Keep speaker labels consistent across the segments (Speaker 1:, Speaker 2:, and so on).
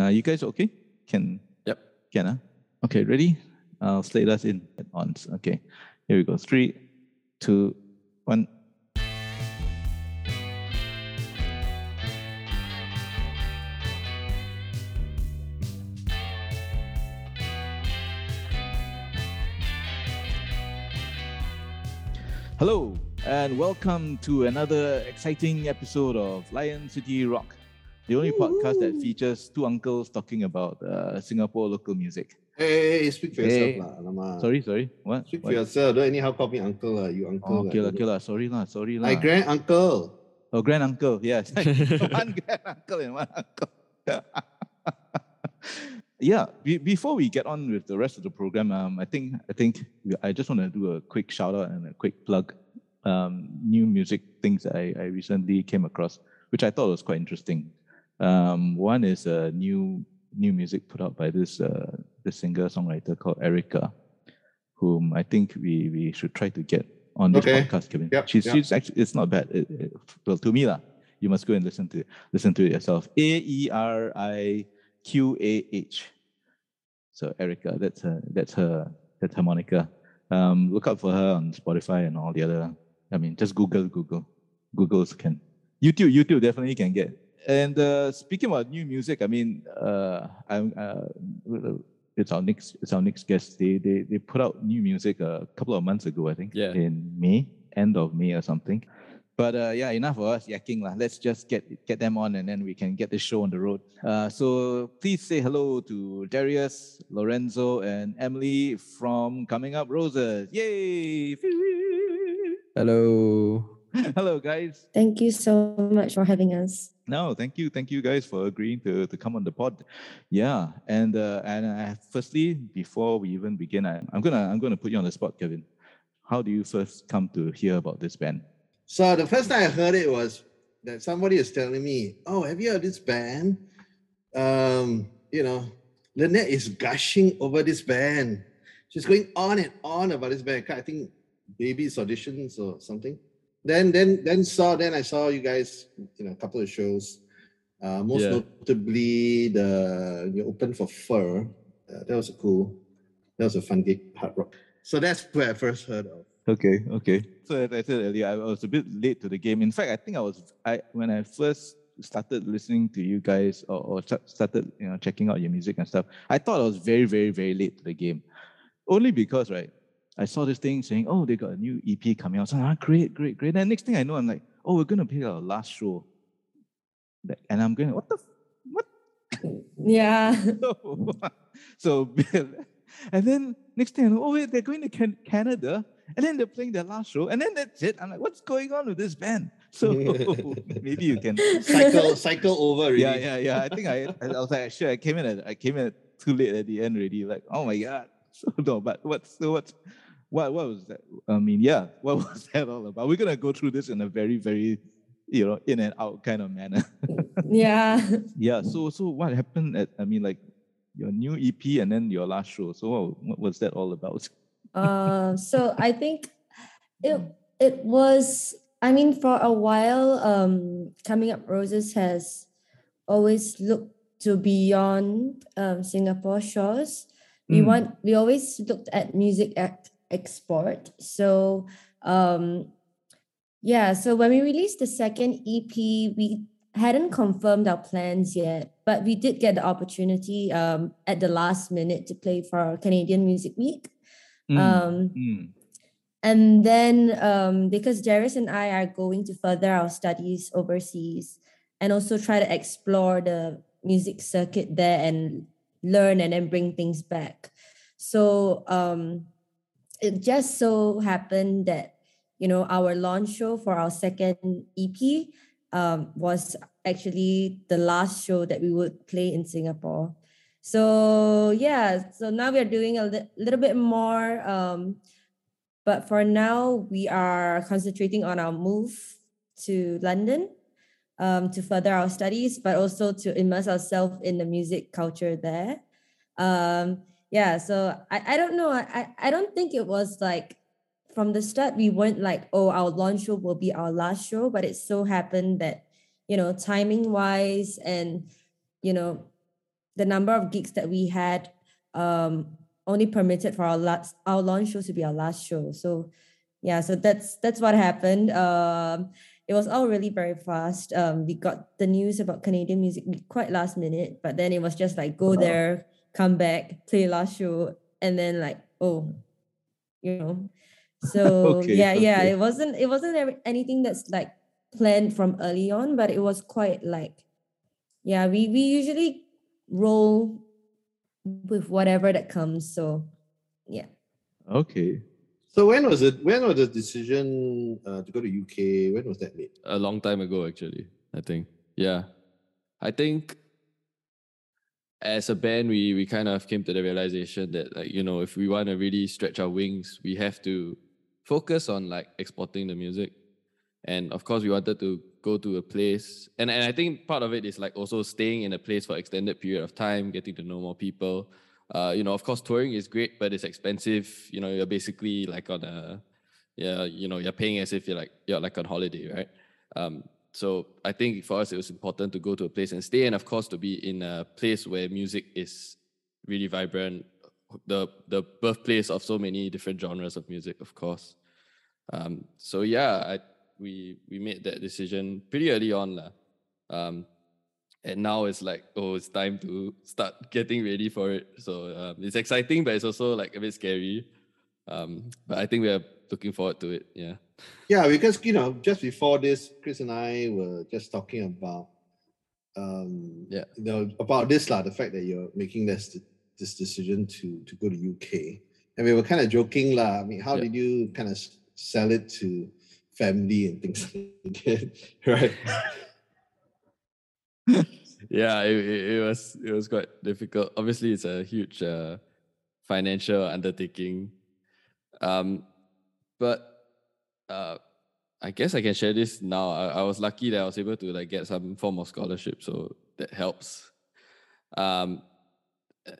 Speaker 1: Uh, you guys okay? Can
Speaker 2: Yep.
Speaker 1: can huh? Okay, ready? I'll slate us in at once. Okay, here we go. Three, two, one. Hello, and welcome to another exciting episode of Lion City Rock, the only podcast that features two uncles talking about uh, Singapore local music.
Speaker 3: Hey, speak for
Speaker 1: Hey.
Speaker 3: yourself, lah.
Speaker 1: Sorry, sorry. What?
Speaker 3: Speak
Speaker 1: What?
Speaker 3: for yourself. Don't anyhow call me uncle, lah. You uncle.
Speaker 1: Oh,
Speaker 3: lah.
Speaker 1: okay, lah, okay, lah. Sorry, lah. Sorry, lah.
Speaker 3: My grand uncle.
Speaker 1: Oh, grand uncle. Yes. one grand uncle and one uncle. yeah. Be- before we get on with the rest of the program, um, I think I think I just want to do a quick shout out and a quick plug. Um, new music things that I, I recently came across, which I thought was quite interesting. Um, one is a new new music put out by this uh, this singer songwriter called Aeriqah, whom I think we we should try to get on this
Speaker 3: Okay.
Speaker 1: podcast, Kevin.
Speaker 3: Yep,
Speaker 1: she's
Speaker 3: yep.
Speaker 1: she's actually it's not bad. It, it- well, to me lah, you must go and listen to. Listen to it yourself. A E R I Q A H. So Aeriqah, that's her that's her that's her moniker. Um, look out for her on Spotify and all the other. I mean, just Google Google. Google's can. YouTube YouTube definitely can get. And uh, speaking about new music, I mean, uh, I'm, uh, it's our next it's our next guest. They they they put out new music a couple of months ago, I think,
Speaker 2: Yeah.
Speaker 1: in May, end of May or something. But uh, yeah, enough of us yakking lah. Let's just get get them on, and then we can get the show on the road. Uh, so please say hello to Darius, Lorenzo, and Emily from Coming Up Roses. Yay!
Speaker 2: Hello.
Speaker 1: hello, guys.
Speaker 4: Thank you so much for having us.
Speaker 1: No, thank you, thank you guys for agreeing to, to come on the pod. Yeah, and uh, and uh, firstly, before we even begin, I, I'm gonna I'm gonna put you on the spot, Kevin. How do you first come to hear about this band?
Speaker 3: So the first time I heard it was that somebody is telling me, "Oh, have you heard this band? Um, you know, Lynette is gushing over this band. She's going on and on about this band. I think Baybeats auditions or something. Then, then, then saw. Then I saw you guys. You know, a couple of shows. Uh, most
Speaker 2: Yeah.
Speaker 3: notably, the you opened for Fur. Uh, that was a cool. That was a fun gig, hard rock. So that's where I first heard of.
Speaker 1: Okay, okay. So as I said earlier, I was a bit late to the game. In fact, I think I was I when I first started listening to you guys or, or started you know checking out your music and stuff. I thought I was very, very, very late to the game, only because right, I saw this thing saying, "Oh, they got a new EP coming out." So ah, great, great, great. And next thing I know, I'm like, "Oh, we're gonna play our last show," and I'm going, "What the, f- what
Speaker 4: Yeah.
Speaker 1: so, so and then next thing I know, oh wait, they're going to Can- Canada, and then they're playing their last show, and then that's it. I'm like, what's going on with this band? So maybe you can.
Speaker 3: Cycle, cycle over. Really.
Speaker 1: Yeah, yeah, yeah. I think I, I was like, sure. I came in, at, I came in too late at the end already. Like, oh my god. So no, but what's so what's what what was that? I mean, yeah, what was that all about? We're gonna go through this in a very, very, you know, in and out kind of manner.
Speaker 4: yeah.
Speaker 1: Yeah. So so what happened at I mean like your new EP and then your last show. So what, what was that all about?
Speaker 4: Uh, so I think it it was. I mean, for a while, um, coming up roses has always looked to beyond um, Singapore shores. We
Speaker 1: Mm.
Speaker 4: want. We always looked at music at export. So um, yeah. So when we released the second EP, we hadn't confirmed our plans yet, but we did get the opportunity um, at the last minute to play for Canadian Music Week.
Speaker 1: Mm,
Speaker 4: Um,
Speaker 1: mm,
Speaker 4: and then um, because Darius and I are going to further our studies overseas and also try to explore the music circuit there and learn and then bring things back. So um, it just so happened that you know our launch show for our second EP um, was actually the last show that we would play in Singapore. So yeah, so now we're doing a li- little bit more. Um, but for now, we are concentrating on our move to London um, to further our studies, but also to immerse ourselves in the music culture there. Um, yeah, so I, I don't know. I, I don't think it was like from the start, we weren't like, oh, our launch show will be our last show, but it so happened that, you know, timing wise and, you know, the number of gigs that we had um, only permitted for our last our launch show to be our last show. So yeah, so that's that's what happened. Um, it was all really very fast. Um, we got the news about Canadian music quite last minute, but then it was just like go there, come back, play last show, and then like oh, you know. So
Speaker 1: Okay,
Speaker 4: yeah, yeah, it wasn't it wasn't anything that's like planned from early on, but it was quite like yeah, we we usually roll with whatever that comes. So yeah.
Speaker 1: Okay.
Speaker 3: So when was it? When was the decision uh, to go to UK? When was that made?
Speaker 2: a long time ago actually i think yeah i think as a band we we kind of came to the realization that like you know if we want to really stretch our wings we have to focus on like exporting the music. And of course we wanted to go to a place and, and i think part of it is like also staying in a place for extended period of time getting to know more people. Uh, you know of course touring is great but it's expensive. You know you're basically like on a yeah you know you're paying as if you're like you're like on holiday right? Um, so I think for us it was important to go to a place and stay, and of course to be in a place where music is really vibrant, the the birthplace of so many different genres of music, of course. Um, so yeah, I, we we made that decision pretty early on, lah. Um, and now it's like oh, it's time to start getting ready for it. So um, it's exciting, but it's also like a bit scary. Um, but I think we are looking forward to it. Yeah.
Speaker 3: Yeah, because you know, just before this, Chris and I were just talking about um
Speaker 2: Yeah.
Speaker 3: you know about this lah, the fact that you're making this this decision to to go to UK. And we were kind of joking lah. I mean, how
Speaker 2: Yeah.
Speaker 3: did you kind of sell it to family and things like that? Right.
Speaker 2: yeah it, it, it was it was quite difficult obviously it's a huge uh, financial undertaking um but uh i guess i can share this now. I, I was lucky that i was able to like get some form of scholarship so that helps. Um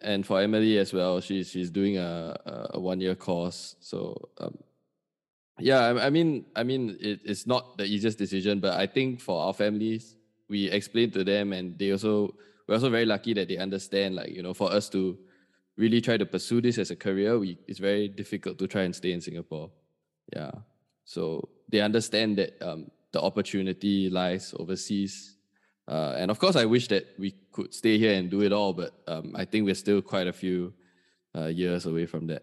Speaker 2: and for emily as well she's she's doing a, a- one year course so um yeah I, I mean i mean it, it's not the easiest decision but i think for our families we explain to them and they also we're also very lucky that they understand like you know for us to really try to pursue this as a career we it's very difficult to try and stay in singapore yeah so they understand that um, the opportunity lies overseas uh, and of course i wish that we could stay here and do it all but um, i think we're still quite a few uh, years away from that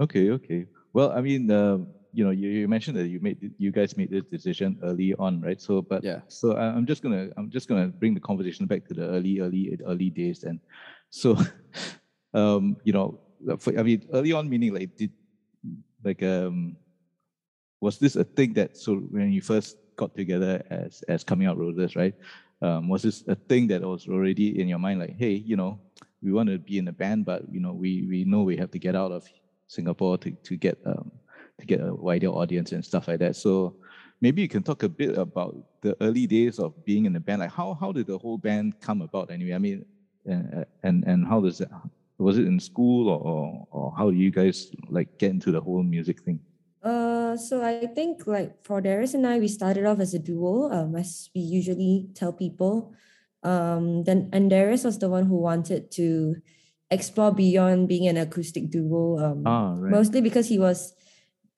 Speaker 1: Okay, okay. Well, I mean, um, you know, you, you mentioned that you made you guys made this decision early on, right? So, but
Speaker 2: Yeah.
Speaker 1: So I'm just gonna I'm just gonna bring the conversation back to the early, early, early days, and so, um, you know, for, I mean, early on meaning like did like um, was this a thing that so when you first got together as as coming up roses, right? Um, was this a thing that was already in your mind, like, hey, you know, we want to be in a band, but you know, we we know we have to get out of Singapore to to get um, to get a wider audience and stuff like that. So maybe you can talk a bit about the early days of being in the band. Like how how did the whole band come about anyway? I mean, and and and how does that? was it in school or or, or how do you guys like get into the whole music thing?
Speaker 4: Uh, so I think like for Darius and I, we started off as a duo, um, as we usually tell people. Um, then and Darius was the one who wanted to explore beyond being an acoustic duo. Um,
Speaker 1: Ah, right.
Speaker 4: mostly because he was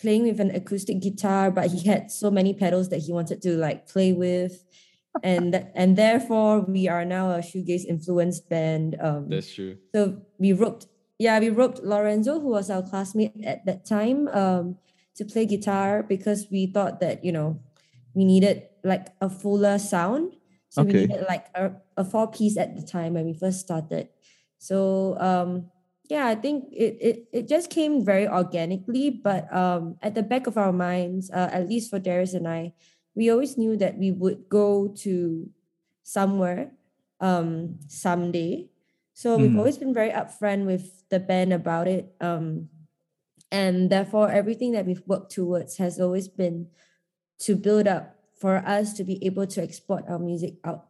Speaker 4: playing with an acoustic guitar, but he had so many pedals that he wanted to like play with, and and therefore we are now a shoegaze influenced band. Um,
Speaker 2: that's true
Speaker 4: so we roped, yeah, we roped Lorenzo, who was our classmate at that time, um, to play guitar because we thought that you know we needed like a fuller sound. So
Speaker 1: Okay.
Speaker 4: we needed like a, a four piece at the time when we first started. So um, yeah, I think it, it it just came very organically, but um, at the back of our minds, uh, at least for Darius and I, we always knew that we would go to somewhere um, someday. So we've
Speaker 1: Mm.
Speaker 4: always been very upfront with the band about it. Um, and therefore, everything that we've worked towards has always been to build up for us to be able to export our music out.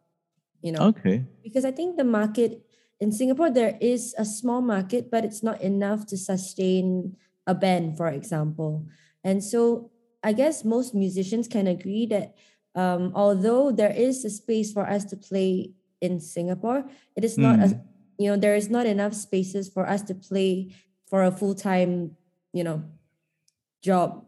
Speaker 4: You know,
Speaker 1: Okay.
Speaker 4: because I think the market in Singapore there is a small market, but it's not enough to sustain a band, for example. And so I guess most musicians can agree that um, although there is a space for us to play in Singapore, it is not a
Speaker 1: Mm.
Speaker 4: you know there is not enough spaces for us to play for a full-time you know job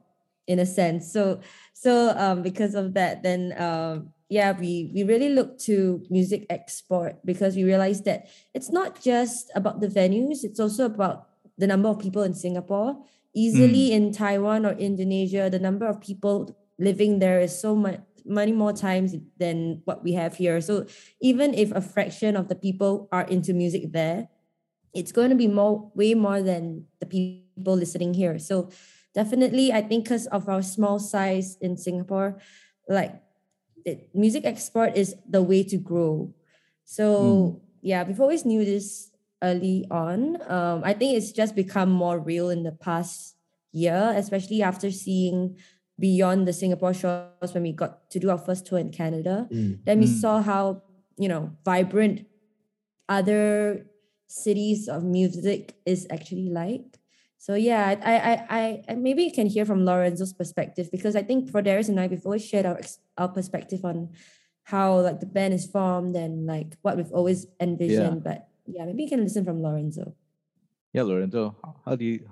Speaker 4: in a sense. So so um because of that then um yeah we we really look to music export because we realized that it's not just about the venues it's also about the number of people in singapore. Easily in taiwan or indonesia the number of people living there is so much many more times than what we have here. So even if a fraction of the people are into music there it's going to be more way more than the people listening here. So definitely i think because of our small size in singapore like it, music export is the way to grow. So yeah we've always knew this early on. Um, i think it's just become more real in the past year especially after seeing beyond the singapore shows when we got to do our first tour in canada.
Speaker 3: Mm.
Speaker 4: then we
Speaker 1: Mm.
Speaker 4: saw how you know vibrant other cities of music is actually like so yeah I, I i i maybe you can hear from lorenzo's perspective because i think for darius and i we've always shared our our perspective on how like the band is formed and like what we've always envisioned but yeah maybe you can listen from lorenzo
Speaker 1: Yeah, Lorenzo, how- how do you?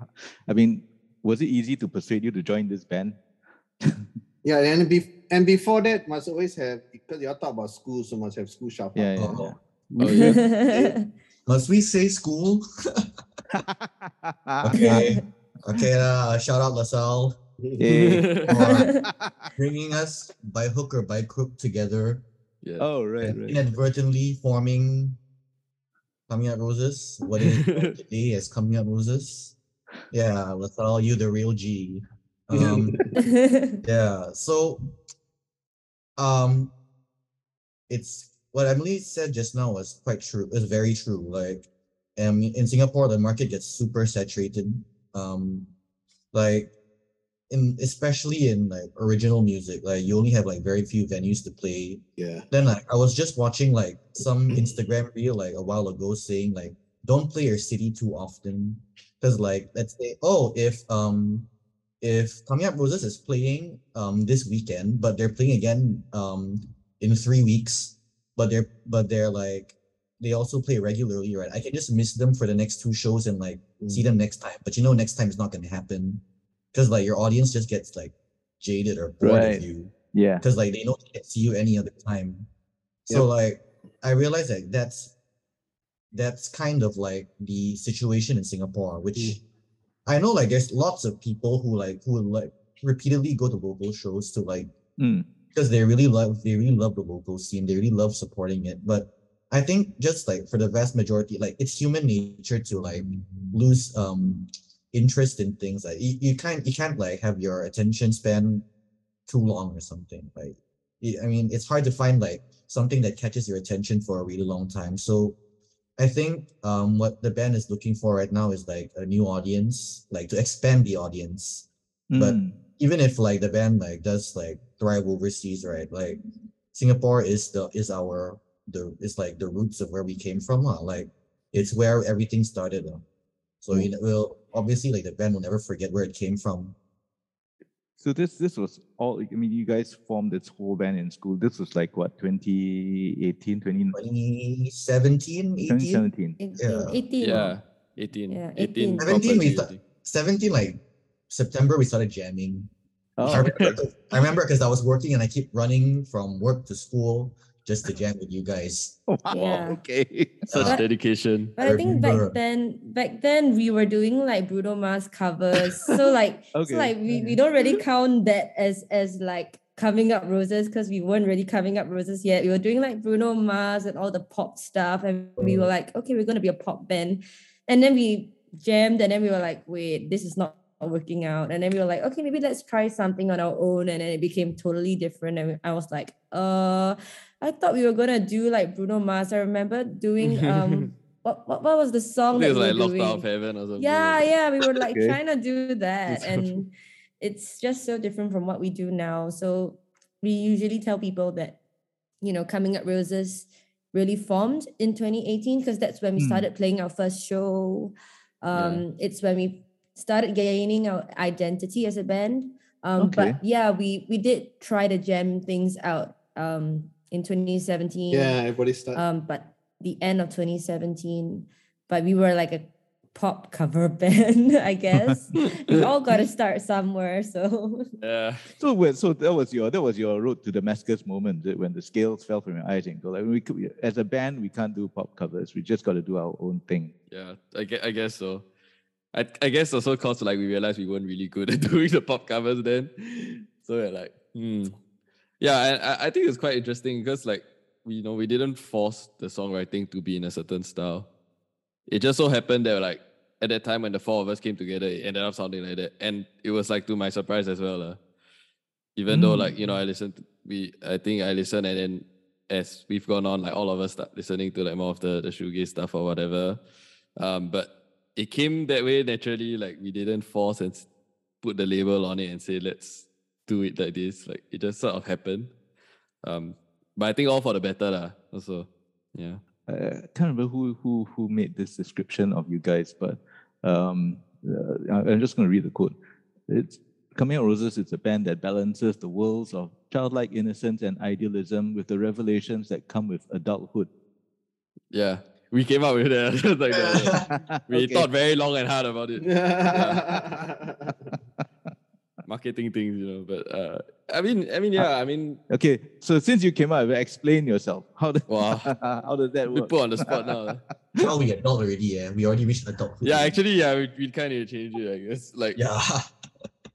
Speaker 1: I mean, was it easy to persuade you to join this band?
Speaker 3: Yeah, and be, and before that, must always have because you all talk about school, so must have school shuffle.
Speaker 1: Yeah, yeah,
Speaker 5: Oh.
Speaker 1: yeah.
Speaker 2: Oh, yeah.
Speaker 5: Must we say school? Okay. okay, uh, shout out LaSalle
Speaker 1: Hey.
Speaker 5: for bringing us by hook or by crook together
Speaker 2: yeah.
Speaker 1: Oh, right, right.
Speaker 5: inadvertently forming Coming Up Roses. What is it known today as Coming Up Roses? Yeah, LaSalle, you the real G. Um, yeah so um it's what emily said just now was quite true it's very true like um in singapore the market gets super saturated. Um like in especially in like original music like you only have like very few venues to play.
Speaker 3: Yeah.
Speaker 5: then like i was just watching like some instagram reel like a while ago saying like don't play your city too often. Because like let's say oh if um if Coming Up Roses is playing um this weekend, but they're playing again um in three weeks, but they're but they're like they also play regularly, right? I can just miss them for the next two shows and like see them next time. But you know next time is not gonna happen. Because like your audience just gets like jaded or bored
Speaker 1: Right.
Speaker 5: of you.
Speaker 1: Yeah.
Speaker 5: Because like they know they can't see you any other time. So like I realized that that's that's kind of like the situation in Singapore, which
Speaker 3: Mm.
Speaker 5: I know like there's lots of people who like who like repeatedly go to local shows to like
Speaker 1: Mm.
Speaker 5: because they really love they really love the local scene. They really love supporting it. But I think just like for the vast majority, like it's human nature to like lose um interest in things. Like you, you can't you can't like have your attention span too long or something. Like I mean it's hard to find like something that catches your attention for a really long time. So I think um what the band is looking for right now is like a new audience, like to expand the audience But-
Speaker 1: Mm.
Speaker 5: even if like the band like does like thrive overseas, right? Like Singapore is the is our the it's like the roots of where we came from. lah. Like it's where everything started. lah. So you know, we'll obviously like the band will never forget where it came from.
Speaker 1: So this this was all. I mean, you guys formed this whole band in school. This was like what 2018, 20,
Speaker 5: 2017, 18?
Speaker 1: 2017.
Speaker 4: 18,
Speaker 5: Yeah.
Speaker 4: 18
Speaker 2: Yeah. 18.
Speaker 4: Yeah, 18.
Speaker 2: 18.
Speaker 5: 17 we
Speaker 2: properly,
Speaker 5: sta- 17 like September we started jamming.
Speaker 1: Oh,
Speaker 5: I remember because I was working and I keep running from work to school just to jam with you guys.
Speaker 1: wow.
Speaker 4: Yeah.
Speaker 1: Okay.
Speaker 2: Such
Speaker 5: Uh,
Speaker 2: dedication.
Speaker 4: But I
Speaker 5: I
Speaker 4: think back then, back then we were doing like Bruno Mars covers. So like,
Speaker 1: Okay.
Speaker 4: so like we, we don't really count that as as like coming up roses because we weren't really coming up roses yet. We were doing like Bruno Mars and all the pop stuff, and we were like, okay, we're gonna be a pop band. And then we jammed, and then we were like, wait, this is not working out. And then we were like, okay, maybe let's try something on our own. And then it became totally different. And I was like, uh, I thought we were gonna do like Bruno Mars. I remember doing um what, what, what was the song
Speaker 2: it was like
Speaker 4: were
Speaker 2: locked out of heaven or something.
Speaker 4: Yeah, yeah, we were like
Speaker 1: Okay.
Speaker 4: trying to do that, and it's just so different from what we do now. So we usually tell people that, you know, coming up roses really formed in 2018 because that's when we
Speaker 1: Hmm.
Speaker 4: started playing our first show.
Speaker 2: Yeah.
Speaker 4: Um, It's when we started gaining our identity as a band. Um,
Speaker 1: Okay.
Speaker 4: But yeah, we we did try to jam things out um, in 2017.
Speaker 3: Yeah, everybody start.
Speaker 4: Um, but the end of 2017, but we were like a pop cover band, I guess. we all got to start somewhere. So
Speaker 2: Yeah.
Speaker 1: So when, so that was your that was your road to Damascus moment when the scales fell from your eyes and go like we could, as a band we can't do pop covers we just got to do our own thing.
Speaker 2: Yeah, I guess, I guess so. I, I guess also cause like we realized we weren't really good at doing the pop covers then. So we're like, hmm. Yeah, and I, I think it's quite interesting because like we you know we didn't force the songwriting to be in a certain style. It just so happened that like at that time when the four of us came together, it ended up sounding like that. And it was like to my surprise as well. Uh. Even though like, you know, I listened to, we I think I listened and then as we've gone on, like all of us start listening to like more of the, the shoegaze stuff or whatever. Um, but it came that way naturally, like we didn't force and put the label on it and say, let's do it like this. Like it just sort of happened. Um, but I think all for the better lah, also. Yeah.
Speaker 1: I can't remember who who who made this description of you guys, but um, uh, I'm just going to read the quote. It's Coming Up Roses. It's a band that balances the worlds of childlike innocence and idealism with the revelations that come with adulthood.
Speaker 2: Yeah. We came up with that. Like the- we
Speaker 3: Okay.
Speaker 2: thought very long and hard about it. Marketing things, you know. But uh, I mean, I mean, yeah, I mean,
Speaker 1: Okay, so since you came out, explain yourself. How does
Speaker 2: Wow.
Speaker 1: how does that work?
Speaker 2: we
Speaker 1: work?
Speaker 2: put on the spot now.
Speaker 5: Now we adult already, yeah. We already reached adulthood.
Speaker 2: Yeah, actually, yeah, we, we kind of change it, I guess. Like,
Speaker 5: Yeah.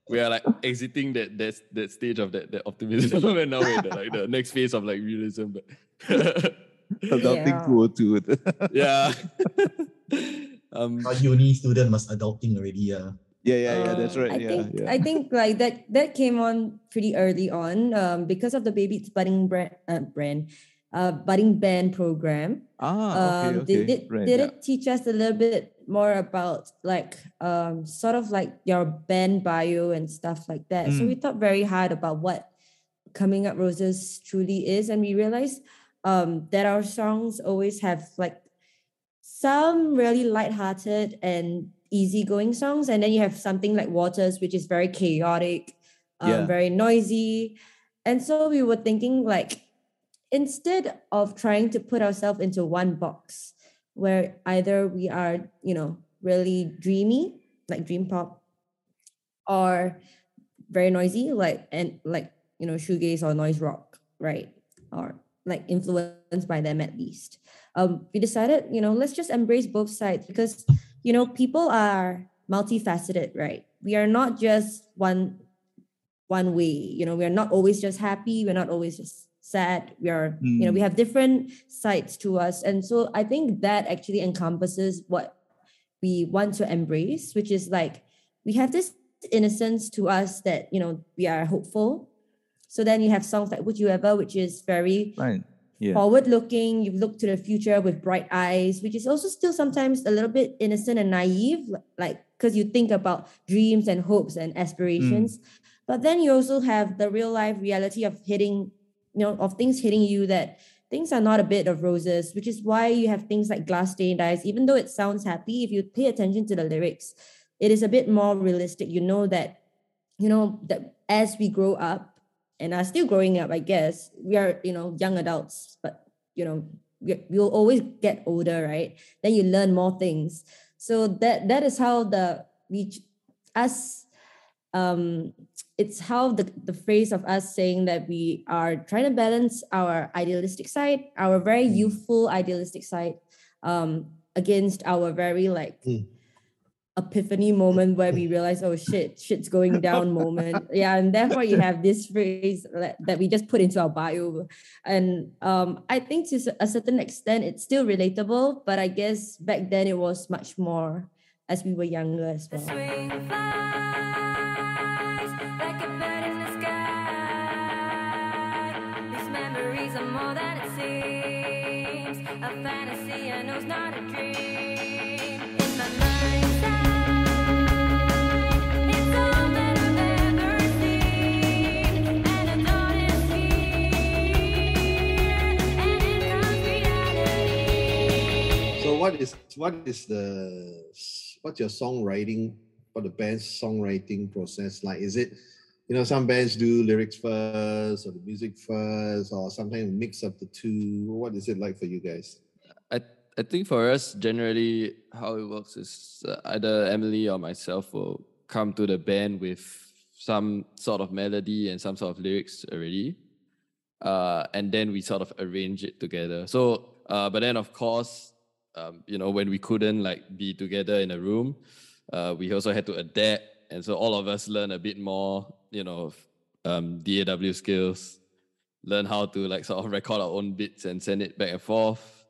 Speaker 2: we are like exiting that that that stage of that, that optimism, and now we're in the, like the next phase of like realism. But
Speaker 1: Adulting
Speaker 4: Yeah.
Speaker 1: 202.
Speaker 2: yeah, um,
Speaker 5: A uni student must adulting already, yeah.
Speaker 1: yeah, yeah, yeah, that's
Speaker 4: Um,
Speaker 1: right.
Speaker 4: I
Speaker 1: yeah,
Speaker 4: think
Speaker 1: yeah.
Speaker 4: I think like that that came on pretty early on um, because of the Baybeats Budding brand, uh, brand uh, budding band program.
Speaker 1: ah, okay,
Speaker 4: um,
Speaker 1: okay.
Speaker 4: did, did,
Speaker 1: right.
Speaker 4: did it teach us a little bit more about like um, sort of like your band bio and stuff like that? So we
Speaker 1: Mm.
Speaker 4: thought very hard about what Coming Up Roses truly is, and we realized um, that our songs always have like some really light-hearted and easygoing songs, and then you have something like Waters, which is very chaotic, um,
Speaker 1: Yeah.
Speaker 4: very noisy, and so we were thinking like instead of trying to put ourselves into one box where either we are you know really dreamy like dream pop or very noisy like and like you know shoegaze or noise rock right or like influenced by them at least. Um we decided you know let's just embrace both sides because you know people are multifaceted right? We are not just one one way you know we're not always just happy we're not always just sad we are you know we
Speaker 1: Mm.
Speaker 4: have different sides to us. And so i think that actually encompasses what we want to embrace which is like we have this innocence to us that you know we are hopeful so then you have songs like would you ever which is very
Speaker 1: Right. Yeah.
Speaker 4: forward looking you look to the future with bright eyes which is also still sometimes a little bit innocent and naive like because you think about dreams and hopes and aspirations mm. but then you also have the real life reality of hitting you know of things hitting you that things are not a bed of roses which is why you have things like glass stained eyes even though it sounds happy if you pay attention to the lyrics it is a bit more realistic you know that you know that as we grow up and are still growing up i guess. We are you know young adults but you know we- we'll always get older right? Then you learn more things. So that that is how the we us um it's how the, the phrase of us saying that we are trying to balance our idealistic side our very youthful idealistic side um against our very like
Speaker 3: Mm.
Speaker 4: Epiphany moment where we realize oh shit shit's going down moment. Yeah and therefore you have this phrase that, we just put into our bio. And um i think to a certain extent it's still relatable but i guess back then it was much more as we were younger as well.
Speaker 6: A fantasy I know it's not a dream.
Speaker 3: What is what is the what's your songwriting for the band's songwriting process like? Is it you know some bands do lyrics first or the music first or sometimes mix of the two? What is it like for you guys?
Speaker 2: I I think for us, generally, how it works is uh, either Emily or myself will come to the band with some sort of melody and some sort of lyrics already. Uh, and then we sort of arrange it together. So, uh, but then of course, um, you know, when we couldn't like be together in a room, uh, we also had to adapt. And so all of us learn a bit more, you know, um, DAW skills, learn how to like sort of record our own bits and send it back and forth.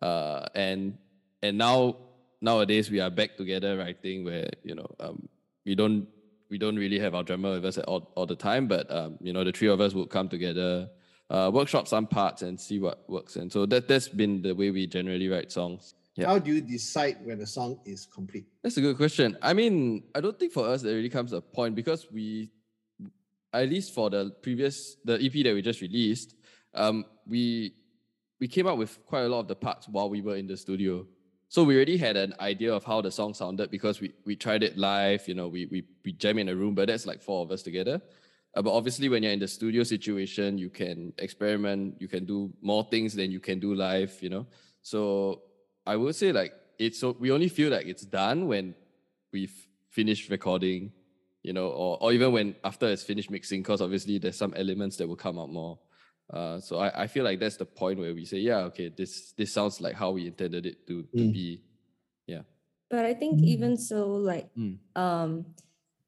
Speaker 2: Uh, and and now nowadays we are back together writing where you know um, we don't we don't really have our drummer with us at all, all the time, but um, you know the three of us would come together, uh, workshop some parts and see what works. And so that that's been the way we generally write songs. Yeah.
Speaker 3: How do you decide when a song is complete?
Speaker 2: That's a good question. I mean, I don't think for us there really comes a point because we, at least for the previous the EP that we just released, um, we we came up with quite a lot of the parts while we were in the studio. So we already had an idea of how the song sounded because we we tried it live. You know, we we we jam in a room, but that's like four of us together. Uh, but obviously, when you're in the studio situation, you can experiment. You can do more things than you can do live. You know, so I would say like it's so we only feel like it's done when we've finished recording, you know, or or even when after it's finished mixing, because obviously there's some elements that will come out more. Uh, so I, I feel like that's the point where we say, yeah, okay, this this sounds like how we intended it to to
Speaker 3: Mm.
Speaker 2: be. Yeah.
Speaker 4: But I think even so, like
Speaker 2: Mm.
Speaker 4: um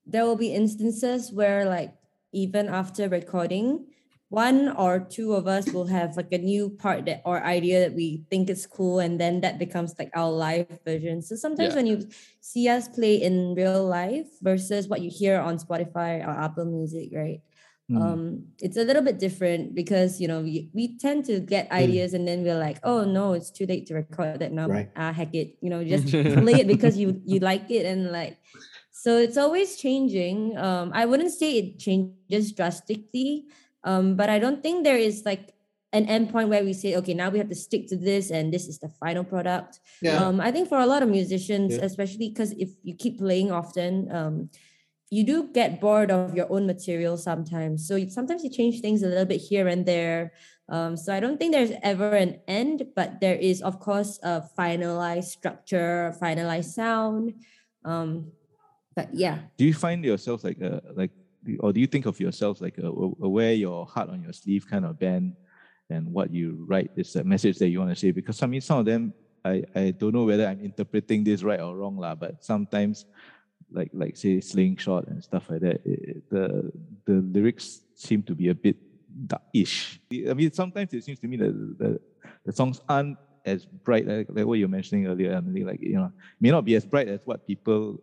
Speaker 4: there will be instances where like even after recording, one or two of us will have like a new part that or idea that we think is cool, and then that becomes like our live version. So sometimes
Speaker 2: Yeah.
Speaker 4: when you see us play in real life versus what you hear on Spotify or Apple Music, right?
Speaker 1: Mm.
Speaker 4: um it's a little bit different because you know we, we tend to get ideas and then we're like oh no it's too late to record that now
Speaker 3: Right.
Speaker 4: ah heck it you know just play it because you you like it and like so it's always changing um i wouldn't say it changes drastically um but i don't think there is like an endpoint where we say okay now we have to stick to this and this is the final product
Speaker 3: Yeah.
Speaker 4: um, I think for a lot of musicians,
Speaker 3: Yeah.
Speaker 4: especially because if you keep playing often, um, you do get bored of your own material sometimes. So sometimes you change things a little bit here and there. Um, so I don't think there's ever an end, but there is, of course, a finalized structure, finalized sound. Um, but yeah,
Speaker 1: do you find yourself like a like or do you think of yourself like a, a wear your heart on your sleeve kind of band and what you write is a message that you want to say? Because I mean some of them I, I don't know whether I'm interpreting this right or wrong lah, but sometimes like like say slingshot and stuff like that it- the the lyrics seem to be a bit darkish. I mean sometimes it seems to me that the, the songs aren't as bright like, like what you're mentioning earlier Emily like you know may not be as bright as what people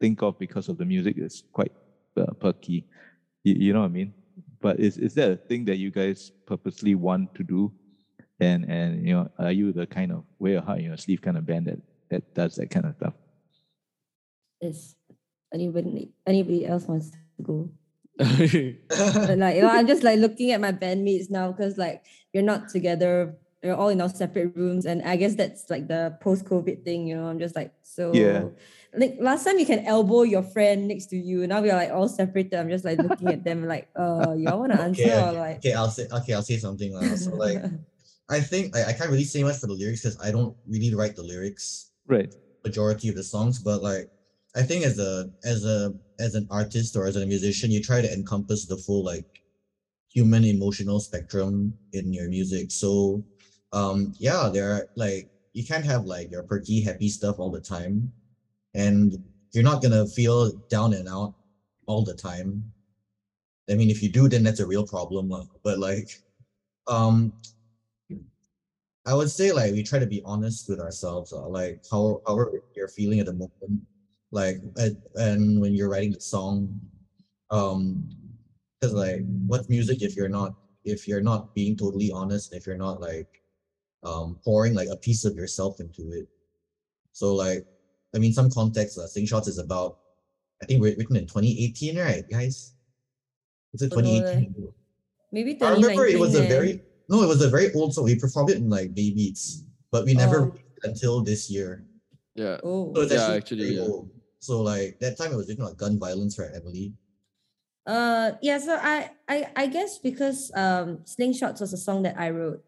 Speaker 1: think of because of the music is quite uh, perky. You, you know what I mean? But is is that a thing that you guys purposely want to do? And and you know, are you the kind of wear your heart in your sleeve kind of band that that does that kind of stuff?
Speaker 4: is anybody anybody else wants to go? like, you know, I'm just like looking at my bandmates now because like you're not together. You're all in our separate rooms, and I guess that's like the post-COVID thing. You know, I'm just like so.
Speaker 1: Yeah.
Speaker 4: Like last time, you can elbow your friend next to you. Now we are like all separated. I'm just like looking at them like, uh, y'all want to answer
Speaker 5: Okay,
Speaker 4: or like?
Speaker 5: okay, I'll say okay, I'll say something. lah. So like I think I, I can't really say much for the lyrics because I don't really write the lyrics
Speaker 1: Right.
Speaker 5: majority of the songs, but like I think as a as a as an artist or as a musician, you try to encompass the full like human emotional spectrum in your music. So um yeah, there are like you can't have like your perky happy stuff all the time. And you're not gonna feel down and out all the time. I mean if you do then that's a real problem. But like um I would say like we try to be honest with ourselves, uh, like how how you're feeling at the moment, like at, and when you're writing the song, um, because like what's music if you're not if you're not being totally honest, if you're not like um pouring like a piece of yourself into it. So like I mean some context, uh, Slingshots is about I think writ- written in 2018, right, guys? Was it
Speaker 4: Don't know leh.
Speaker 5: 2018?
Speaker 4: Maybe
Speaker 5: I remember it
Speaker 4: 2019
Speaker 5: was a
Speaker 4: eh.
Speaker 5: very no, it was a very old song. We performed it in like Baybeats, but we never
Speaker 4: Oh.
Speaker 5: until this year.
Speaker 2: yeah.
Speaker 4: Oh.
Speaker 5: So it's
Speaker 2: Yeah,
Speaker 5: actually,
Speaker 2: actually, yeah.
Speaker 5: old. So like that time it was written about gun violence, right, Emily?
Speaker 4: Uh yeah, so I I I guess because um Slingshots was a song that I wrote.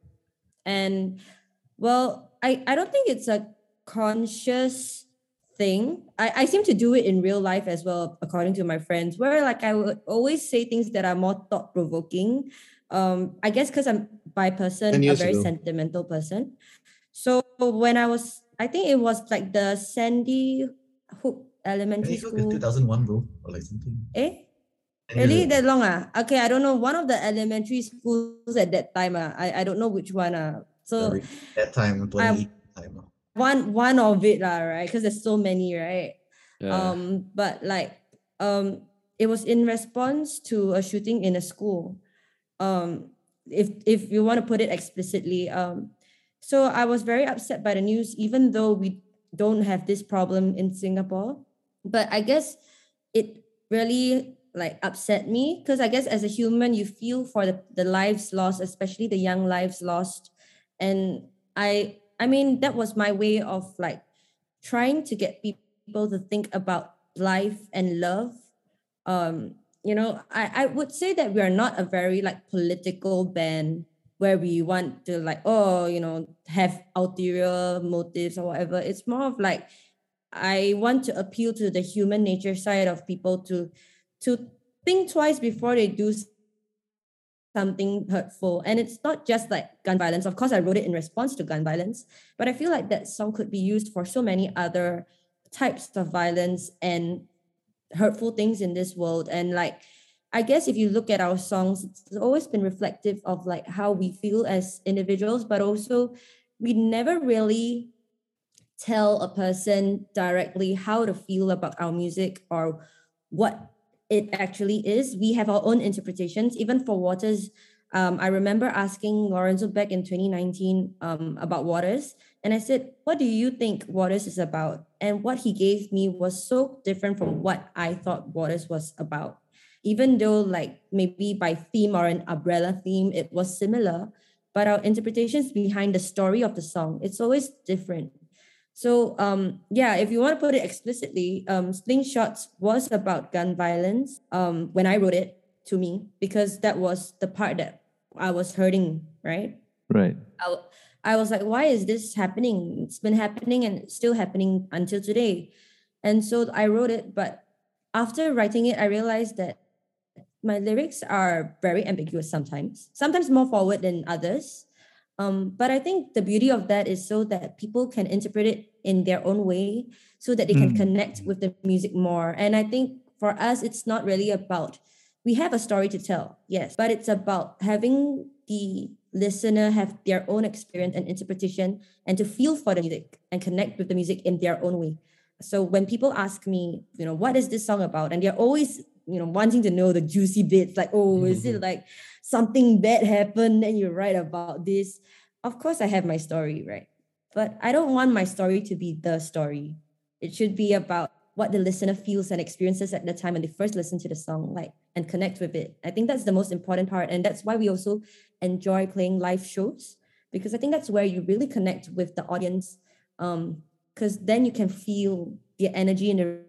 Speaker 4: And well, I, I don't think it's a conscious thing. I, I seem to do it in real life as well, according to my friends, where like I would always say things that are more thought provoking. Um, I guess because I'm by person, a very
Speaker 3: ago.
Speaker 4: sentimental person. So when I was, I think it was like the Sandy Hook Elementary
Speaker 5: Maybe look
Speaker 4: School.
Speaker 5: 2001, bro, or like something.
Speaker 4: Eh?
Speaker 5: Ten years
Speaker 4: Really
Speaker 5: ago.
Speaker 4: that long? Ah? Okay, I don't know. One of the elementary schools at that time. Ah, I, I don't know which one. Ah. So
Speaker 5: Sorry, that time, 20 time. ah.
Speaker 4: one one of it, lah, right? Because there's so many, right?
Speaker 2: Yeah.
Speaker 4: Um, but like um it was in response to a shooting in a school. Um, if if you want to put it explicitly. Um, so I was very upset by the news, even though we don't have this problem in Singapore. But I guess it really like upset me because I guess as a human you feel for the, the lives lost, especially the young lives lost. And I I mean that was my way of like trying to get people to think about life and love. Um, you know, I, I would say that we are not a very like political band where we want to like, oh, you know, have ulterior motives or whatever. It's more of like I want to appeal to the human nature side of people to to think twice before they do something hurtful. And it's not just like gun violence. Of course, I wrote it in response to gun violence, but I feel like that song could be used for so many other types of violence and hurtful things in this world. And like, I guess if you look at our songs, it's always been reflective of like how we feel as individuals, but also we never really tell a person directly how to feel about our music or what it actually is. We have our own interpretations. Even for Waters, um, I remember asking Lorenzo back in 2019 um, about Waters, and I said, "What do you think Waters is about?" And what he gave me was so different from what I thought Waters was about. Even though, like maybe by theme or an umbrella theme, it was similar, but our interpretations behind the story of the song, it's always different. So um yeah, if you want to put it explicitly, um Slingshots was about gun violence um when I wrote it to me because that was the part that I was hurting, right?
Speaker 1: Right.
Speaker 4: I, I was like, why is this happening? It's been happening and it's still happening until today. And so I wrote it, but after writing it, I realized that my lyrics are very ambiguous sometimes, sometimes more forward than others. Um, but I think the beauty of that is so that people can interpret it in their own way so that they can
Speaker 1: Mm.
Speaker 4: connect with the music more. And I think for us, it's not really about, we have a story to tell, yes, but it's about having the listener have their own experience and interpretation and to feel for the music and connect with the music in their own way. So when people ask me, you know, what is this song about? And they're always, you know, wanting to know the juicy bits, like, oh, is it like something bad happened and you write about this? Of course, I have my story, right? But I don't want my story to be the story. It should be about what the listener feels and experiences at the time when they first listen to the song, like, and connect with it. I think that's the most important part. And that's why we also enjoy playing live shows, because I think that's where you really connect with the audience. Um, because then you can feel the energy in the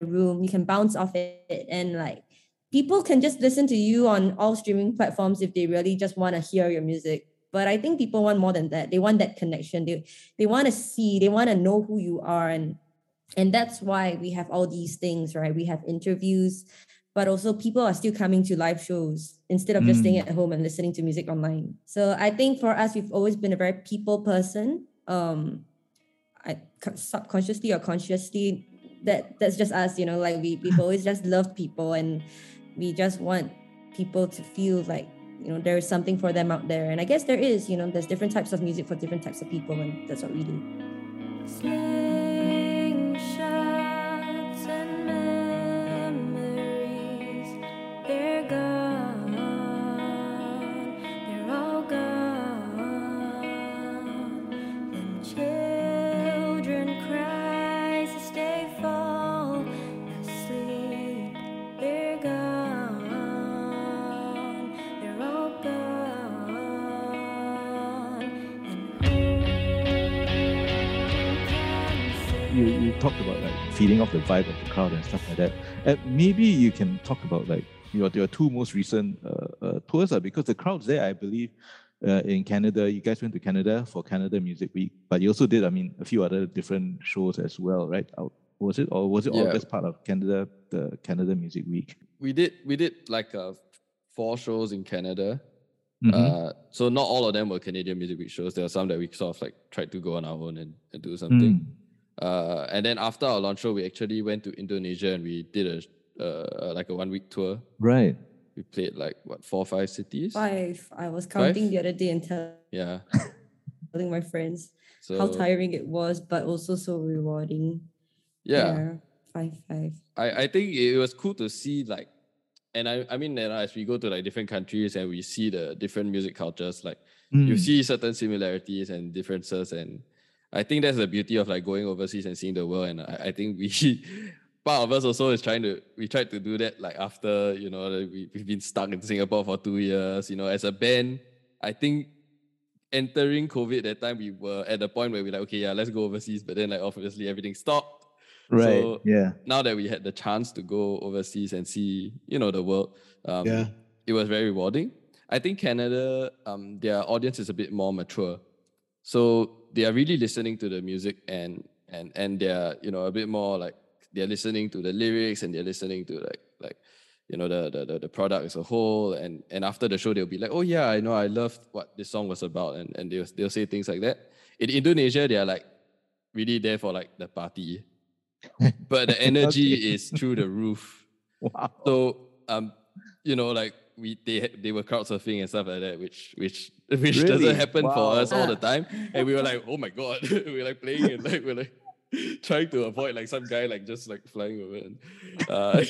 Speaker 4: room, you can bounce off it, and like people can just listen to you on all streaming platforms if they really just want to hear your music. But I think people want more than that. They want that connection. They they want to see, they want to know who you are. And and that's why we have all these things, right? We have interviews, but also people are still coming to live shows instead of just staying
Speaker 1: Mm.
Speaker 4: at home and listening to music online. So I think for us, we've always been a very people person. Um, I subconsciously or consciously, that that's just us, you know, like we we've always just loved people and we just want people to feel like you know there is something for them out there. And i guess there is you know there's different types of music for different types of people and that's what we do
Speaker 1: feeding off the vibe of the crowd and stuff like that. And maybe you can talk about like your your two most recent uh, uh, tours, uh, because the crowds there, I believe, uh, in Canada. You guys went to Canada for Canada Music Week, but you also did, I mean, a few other different shows as well, right? Out- Was it, or was it all just part of Canada, the Canada Music Week?
Speaker 2: We did we did like uh, four shows in Canada.
Speaker 1: Mhm.
Speaker 2: Uh, so not all of them were Canadian Music Week shows. There are some that we sort of like tried to go on our own and, and do something.
Speaker 1: Mm.
Speaker 2: Uh, and then after our launch show, we actually went to Indonesia and we did a uh, like a one week tour.
Speaker 1: Right.
Speaker 2: We played like what four or five cities.
Speaker 4: Five. I was counting
Speaker 2: Five?
Speaker 4: the other day and tell-
Speaker 2: Yeah.
Speaker 4: telling my friends
Speaker 2: So
Speaker 4: how tiring it was, but also so rewarding.
Speaker 2: yeah.
Speaker 4: Five, five.
Speaker 2: I, I think it was cool to see like and I, I mean you know, as we go to like different countries and we see the different music cultures like you
Speaker 1: Mm.
Speaker 2: see certain similarities and differences and I think that's the beauty of like going overseas and seeing the world and I, I think we part of us also is trying to we tried to do that like after you know we, we've been stuck in Singapore for two years you know as a band I think entering COVID at that time we were at the point where we're like okay yeah let's go overseas but then like obviously everything stopped
Speaker 1: Right.
Speaker 2: so-
Speaker 1: yeah.
Speaker 2: now that we had the chance to go overseas and see, you know, the world, um,
Speaker 3: Yeah.
Speaker 2: it was very rewarding. I think Canada, um, their audience is a bit more mature, so they are really listening to the music and and and they're you know a bit more like they're listening to the lyrics and they're listening to like like you know the the the, product as a whole and and after the show they'll be like oh yeah I know I loved what this song was about and and they'll they'll say things like that. In Indonesia they are like really there for like the party, but the energy
Speaker 1: Okay.
Speaker 2: is through the roof.
Speaker 1: Wow.
Speaker 2: So um, you know, like we they they were crowd surfing and stuff like that, which which which
Speaker 1: Really?
Speaker 2: doesn't happen for us all the time. And we were like, oh my god, we were like playing and like we're like trying to avoid like some guy like just like flying over. And, uh,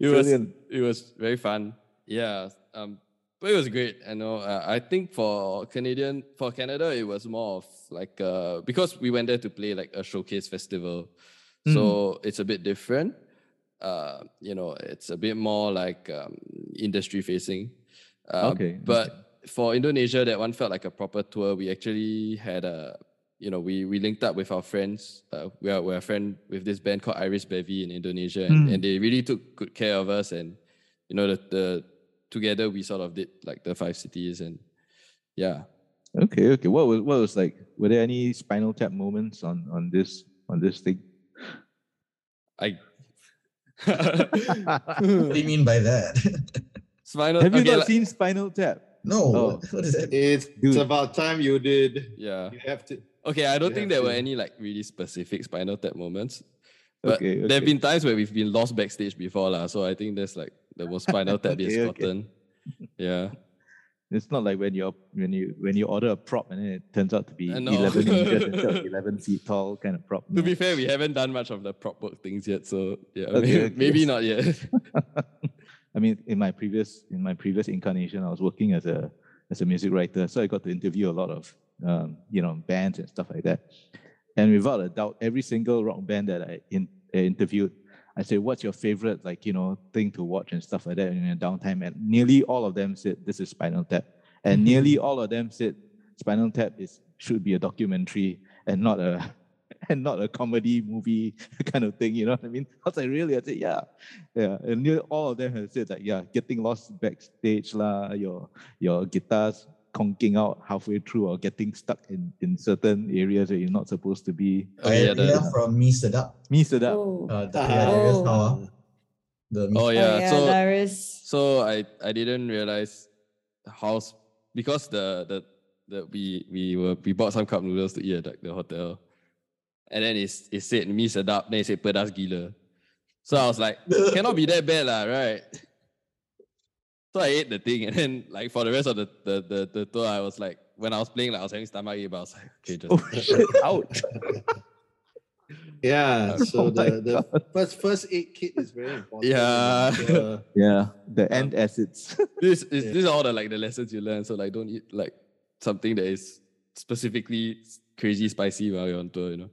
Speaker 2: it was it was very fun. Yeah. Um, but it was great. I know. Uh, I think for Canadian for Canada, it was more of like uh because we went there to play like a showcase festival, so it's a bit different. Uh, you know, it's a bit more like um, industry facing. Uh,
Speaker 1: Okay,
Speaker 2: But for Indonesia, that one felt like a proper tour. We actually had a, you know, we we linked up with our friends. Uh, we are we're a friend with this band called Iris Bevy in Indonesia, and,
Speaker 1: Mm.
Speaker 2: and they really took good care of us. And you know, the, the together we sort of did like the five cities, and yeah.
Speaker 1: Okay, okay. What was what was like? Were there any Spinal Tap moments on on this on this thing?
Speaker 2: I
Speaker 5: What do you mean by that?
Speaker 2: Spinal.
Speaker 1: Have you
Speaker 2: okay,
Speaker 1: not
Speaker 2: like-
Speaker 1: seen Spinal Tap?
Speaker 5: No,
Speaker 1: Oh.
Speaker 5: what, what is that?
Speaker 3: It's,
Speaker 1: Dude.
Speaker 3: about time you did.
Speaker 2: Yeah.
Speaker 3: You have to.
Speaker 2: Okay, I don't think
Speaker 3: have
Speaker 2: there were any like really specific spinal tap moments. But
Speaker 1: Okay,
Speaker 2: there have been times where we've been lost backstage before, lah. So I think that's like the most spinal tap
Speaker 1: Okay,
Speaker 2: it's
Speaker 1: okay.
Speaker 2: gotten. Yeah.
Speaker 1: It's not like when you're when you when you order a prop and then it turns out to be eleven meters instead of eleven feet tall kind of prop.
Speaker 2: To
Speaker 1: no.
Speaker 2: be fair, we haven't done much of the prop work things yet, so yeah,
Speaker 1: Okay,
Speaker 2: maybe,
Speaker 1: okay.
Speaker 2: maybe not yet.
Speaker 1: I mean, in my previous in my previous incarnation, I was working as a as a music writer, so I got to interview a lot of um, you know bands and stuff like that. And without a doubt, every single rock band that I in, uh, interviewed, I said, "What's your favorite like you know thing to watch and stuff like that in your downtime?" And nearly all of them said, "This is Spinal Tap," and nearly all of them said, "Spinal Tap is should be a documentary and not a." And not a comedy movie kind of thing, you know what I mean? I was like, really? I said, yeah, yeah. And nearly all of them have said like, yeah, getting lost backstage lah, your your guitars conking out halfway through or getting stuck in, in certain areas where you're not supposed to be.
Speaker 2: Oh, yeah,
Speaker 5: Diarrhea
Speaker 2: the-
Speaker 5: from Mie Sedaap.
Speaker 1: Mie Sedaap.
Speaker 4: Oh,
Speaker 5: Uh, the, yeah, Darius
Speaker 4: Oh.
Speaker 5: Hawa. The Me
Speaker 2: oh
Speaker 4: oh,
Speaker 2: yeah.
Speaker 4: yeah,
Speaker 2: so
Speaker 4: Darius.
Speaker 2: so I I didn't realize how because the the the we we were we bought some cup noodles to eat at like, the hotel, and then it's it said Mie Sedaap, then it said pedas gila. So I was like, cannot be that bad lah, right? So I ate the thing, and then like for the rest of the the the, the tour, I was like, when I was playing, like I was having stomach ache, but I was like, okay, just
Speaker 1: Oh shit! Ouch!
Speaker 3: Yeah. Oh so
Speaker 1: Oh my
Speaker 3: the, the first first aid kit is very important.
Speaker 2: Yeah.
Speaker 3: So,
Speaker 1: Yeah, the antacids.
Speaker 2: this is these are all the like the lessons you learn. So like don't eat like something that is specifically crazy spicy while you're on tour, you know.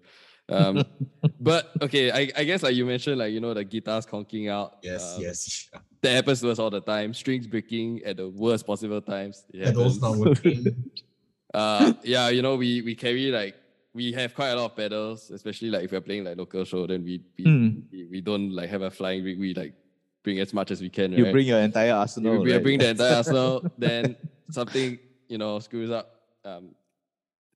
Speaker 2: Um but okay, I, I guess like you mentioned, like you know, the guitars conking out.
Speaker 5: Yes,
Speaker 2: um,
Speaker 5: yes.
Speaker 2: That happens to us all the time. Strings breaking at the worst possible times.
Speaker 5: Pedals
Speaker 2: happens.
Speaker 5: not working.
Speaker 2: uh yeah, you know, we we carry like we have quite a lot of pedals, especially like if we're playing like local show, then we we,
Speaker 1: Hmm.
Speaker 2: we, we don't like have a flying rig, we like bring as much as we can.
Speaker 1: You
Speaker 2: right?
Speaker 1: bring your entire
Speaker 2: If
Speaker 1: arsenal.
Speaker 2: we
Speaker 1: right?
Speaker 2: bring the entire arsenal, then something you know screws up. Um,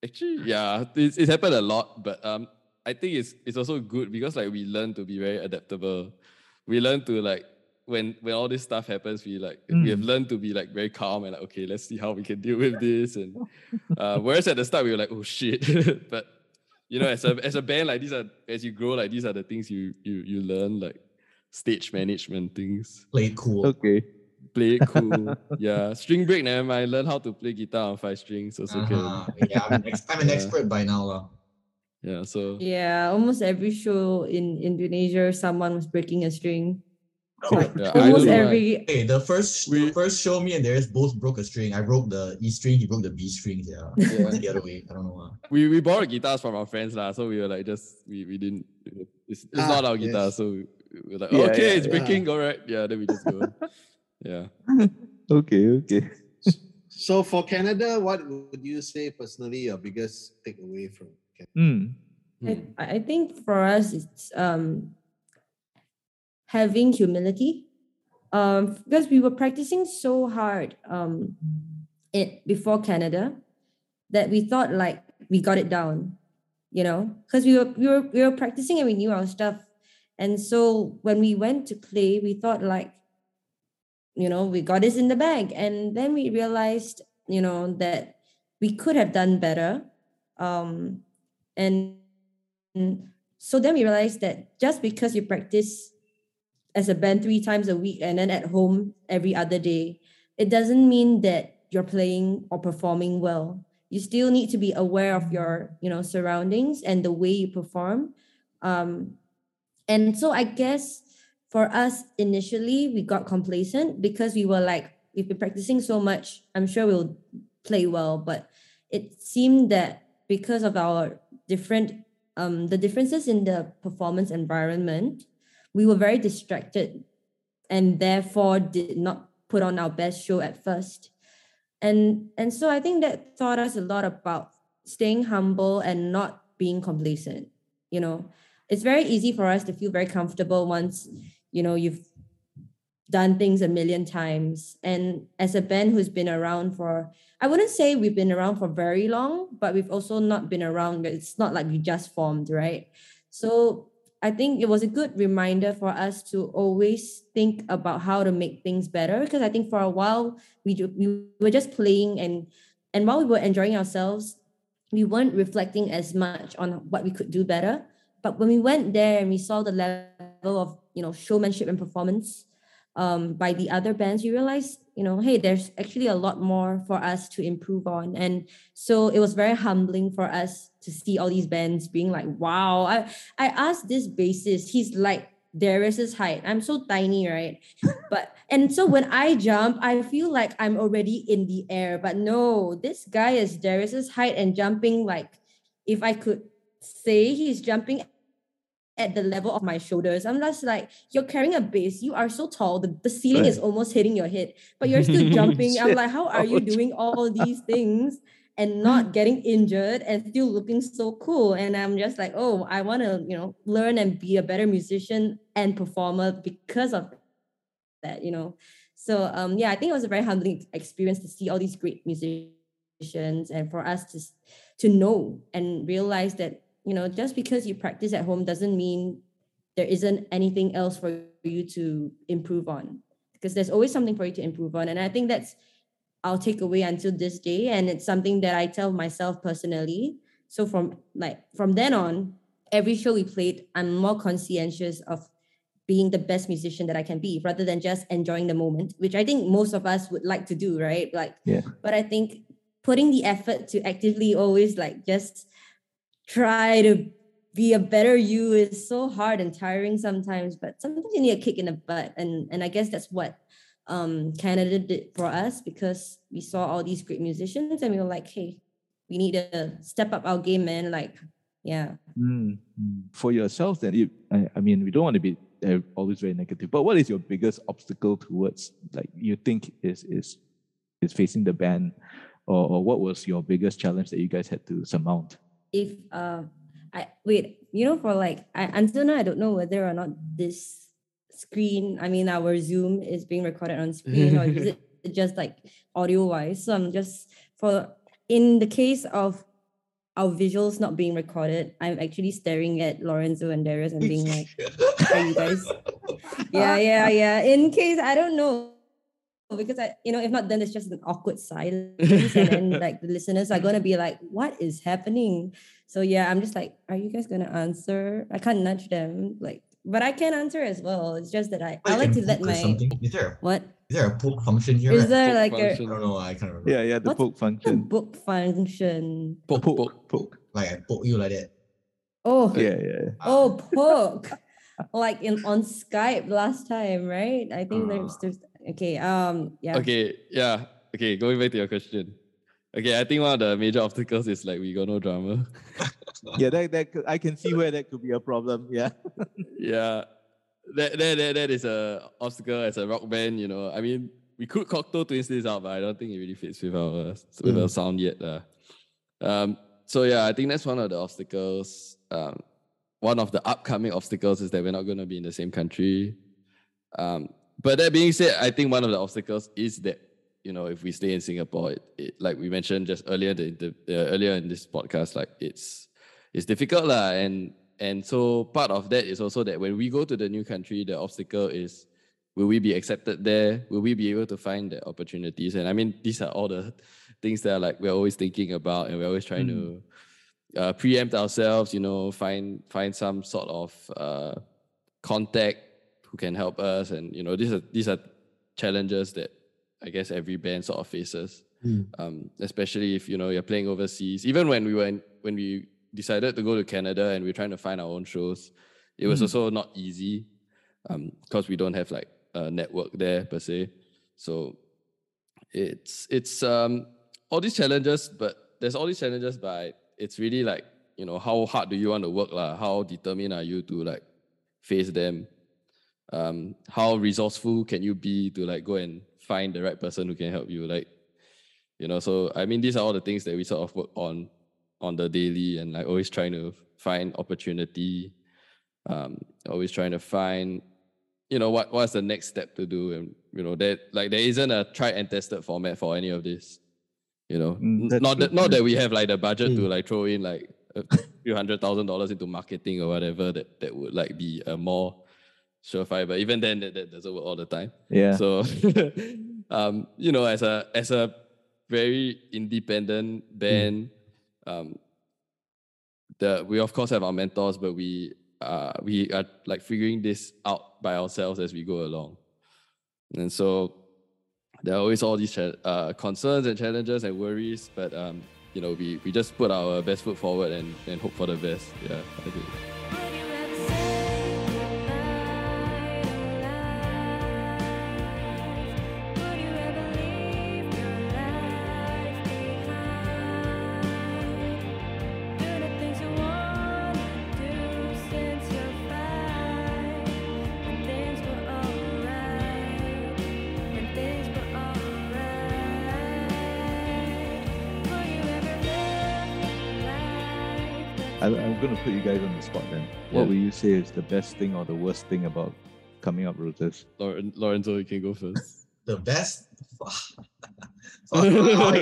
Speaker 2: actually, yeah, it's, it's happened a lot, but um, I think it's it's also good because like we learn to be very adaptable. We learn to like when when all this stuff happens, we like we have
Speaker 1: Mm.
Speaker 2: learned to be like very calm and like okay, let's see how we can deal with this. And uh, whereas at the start we were like, oh shit, but you know, as a as a band, like these are as you grow, like these are the things you you you learn like stage management things.
Speaker 5: Play it cool.
Speaker 1: Okay.
Speaker 2: Play it cool. yeah, string break. Never mind. Learn how to play guitar on five strings. Also
Speaker 5: Uh-huh.
Speaker 2: can.
Speaker 5: Yeah, I'm an, ex- I'm an
Speaker 2: Yeah.
Speaker 5: expert by now. lah.
Speaker 2: Yeah. So
Speaker 4: Yeah, almost every show in Indonesia, someone was breaking a string. Like
Speaker 2: Yeah,
Speaker 4: almost every.
Speaker 5: Hey, the first
Speaker 2: We-
Speaker 5: the first show me and Darius both broke a string. I broke the E string, he broke the B string. Yeah.
Speaker 2: Yeah.
Speaker 5: The other way. I don't know. ah.
Speaker 2: we we borrowed guitars from our friends lah. So we were like just we we didn't. It's, it's
Speaker 3: Ah,
Speaker 2: not our guitar,
Speaker 3: yes.
Speaker 2: so we, are like
Speaker 1: Yeah,
Speaker 2: okay,
Speaker 1: yeah,
Speaker 2: it's
Speaker 3: yeah.
Speaker 2: breaking. All right. Yeah. Then we just go. yeah.
Speaker 1: Okay. Okay.
Speaker 3: So for Canada, what would you say personally your biggest takeaway from Canada?
Speaker 1: Mm.
Speaker 2: Hmm.
Speaker 4: I, I think for us, it's um, having humility. Um, because we were practicing so hard um, it, before Canada that we thought like we got it down, you know, because we were, we, were, we were practicing and we knew our stuff. And so when we went to play, we thought like, you know, we got this in the bag. And then we realized, you know, that we could have done better. Um, and so then we realized that just because you practice as a band three times a week and then at home every other day, it doesn't mean that you're playing or performing well. You still need to be aware of your, you know, surroundings and the way you perform. Um, and so I guess for us initially we got complacent because we were like, we've been practicing so much, I'm sure we'll play well. But it seemed that because of our different um, the differences in the performance environment, we were very distracted and therefore did not put on our best show at first. And and so I think that taught us a lot about staying humble and not being complacent. You know, it's very easy for us to feel very comfortable once, you know, you've done things a million times. And as a band who's been around for, I wouldn't say we've been around for very long, but we've also not been around. It's not like we just formed, right? So I think it was a good reminder for us to always think about how to make things better. Because I think for a while we ju- we were just playing and and while we were enjoying ourselves, we weren't reflecting as much on what we could do better. But when we went there and we saw the level of you know showmanship and performance um, by the other bands, you realize, you know, hey, there's actually a lot more for us to improve on. And so it was very humbling for us to see all these bands being like, wow. I, I asked this bassist, he's like Darius's height. I'm so tiny, right? but and so when I jump, I feel like I'm already in the air. But no, this guy is Darius's height and jumping like if I could say he's jumping at the level of my shoulders. I'm just like, you're carrying a bass. You are so tall. The, the ceiling is almost hitting your head, but you're still jumping. I'm like, how are you doing all these things and not getting injured and still looking so cool? And I'm just like, oh, I want to, you know, learn and be a better musician and performer because of that, you know. So um yeah, I think it was a very humbling experience to see all these great musicians and for us to to know and realize that you know just because you practice at home doesn't mean there isn't anything else for you to improve on. Because there's always something for you to improve on. And i think that's i'll take away until this day. And it's something that i tell myself personally. So from like from then on every show we played i'm more conscientious of being the best musician that i can be rather than just enjoying the moment which i think most of us would like to do right? Like
Speaker 1: Yeah.
Speaker 4: but i think putting the effort to actively always like just try to be a better you. Is so hard and tiring sometimes but sometimes you need a kick in the butt. And and i guess that's what um canada did for us because we saw all these great musicians and we were like hey we need to step up our game man. Like yeah.
Speaker 1: Mm. For yourself, then, you, I, I mean, we don't want to be uh, always very negative, but what is your biggest obstacle towards, like, you think is is is facing the band, or, or what was your biggest challenge that you guys had to surmount?
Speaker 4: If uh I wait, you know, for like I until now I don't know whether or not this screen, I mean our Zoom is being recorded on screen or is it just like audio wise. So I'm just for in the case of our visuals not being recorded, I'm actually staring at Lorenzo and Darius and being like, "Are you guys?" yeah, yeah, yeah. In case I don't know, because I, you know, if not, then it's just an awkward silence, and then like the listeners are gonna be like, "What is happening?" So yeah, I'm just like, "Are you guys gonna answer?" I can't nudge them, like, but I can answer as well. It's just that I, I like to let my
Speaker 5: something. Is there
Speaker 4: what
Speaker 5: is there a poke function here?
Speaker 4: is
Speaker 5: right?
Speaker 4: there
Speaker 2: Poke
Speaker 4: like a,
Speaker 5: I don't know. I can't remember.
Speaker 1: Yeah, yeah, the
Speaker 4: What's
Speaker 1: poke
Speaker 4: a
Speaker 1: function.
Speaker 4: book function?
Speaker 2: Poke,
Speaker 1: Poke,
Speaker 2: poke.
Speaker 1: poke.
Speaker 5: Like I poke you like that.
Speaker 4: Oh,
Speaker 1: Yeah, yeah.
Speaker 4: oh, poke. like in on Skype last time, right? I think there's,
Speaker 5: Ah.
Speaker 4: there's okay. Um, yeah.
Speaker 2: Okay, yeah. Okay, going back to your question. Okay, I think one of the major obstacles is like we got no drama.
Speaker 1: Yeah, that, that I can see where that could be a problem. Yeah.
Speaker 2: yeah. That, that, that, that is a obstacle as a rock band, you know. I mean, we could cocktail twist this out, but I don't think it really fits with our with our
Speaker 5: Mm.
Speaker 2: sound yet. Uh. Um, so yeah, I think that's one of the obstacles. Um, one of the upcoming obstacles is that we're not going to be in the same country. Um, but that being said, I think one of the obstacles is that you know if we stay in Singapore, it, it, like we mentioned just earlier the, the, the earlier in this podcast, like it's it's difficult lah, and and so part of that is also that when we go to the new country, the obstacle is will we be accepted there? Will we be able to find the opportunities? And I mean, these are all the things that are like we're always thinking about, and we're always trying to uh, preempt ourselves. You know, find find some sort of uh, contact who can help us, and you know, these are these are challenges that I guess every band sort of faces.
Speaker 3: Mm.
Speaker 2: Um, especially if you know you're playing overseas. Even when we went when we decided to go to Canada and we're trying to find our own shows, it was
Speaker 1: Mm.
Speaker 2: also not easy because we don't have like a network there per se. So it's it's um all these challenges, but there's all these challenges, but it's really like you know how hard do you want to work lah? How determined are you to like face them? Um, how resourceful can you be to like go and find the right person who can help you? Like you know, so I mean, these are all the things that we sort of work on on the daily, and like always trying to find opportunity, um, always trying to find you know what what's the next step to do and you know that like there isn't a tried and tested format for any of this you know
Speaker 1: Mm, that's
Speaker 2: not that not that we have like the budget to
Speaker 3: Mm.
Speaker 2: like throw in like a few hundred thousand dollars into marketing or whatever that that would like be a more surefire but even then that, that doesn't work all the time
Speaker 1: Yeah.
Speaker 2: so um you know as a as a very independent band um the we of course have our mentors but we uh we are like figuring this out by ourselves as we go along and so there are always all these uh, concerns and challenges and worries but um you know we we just put our best foot forward and and hope for the best yeah I think.
Speaker 1: Put you guys on the spot then. What
Speaker 2: Yeah.
Speaker 1: will you say is the best thing or the worst thing about coming up roses?
Speaker 2: Lauren, Lorenzo you can go first
Speaker 5: The best. Fuck,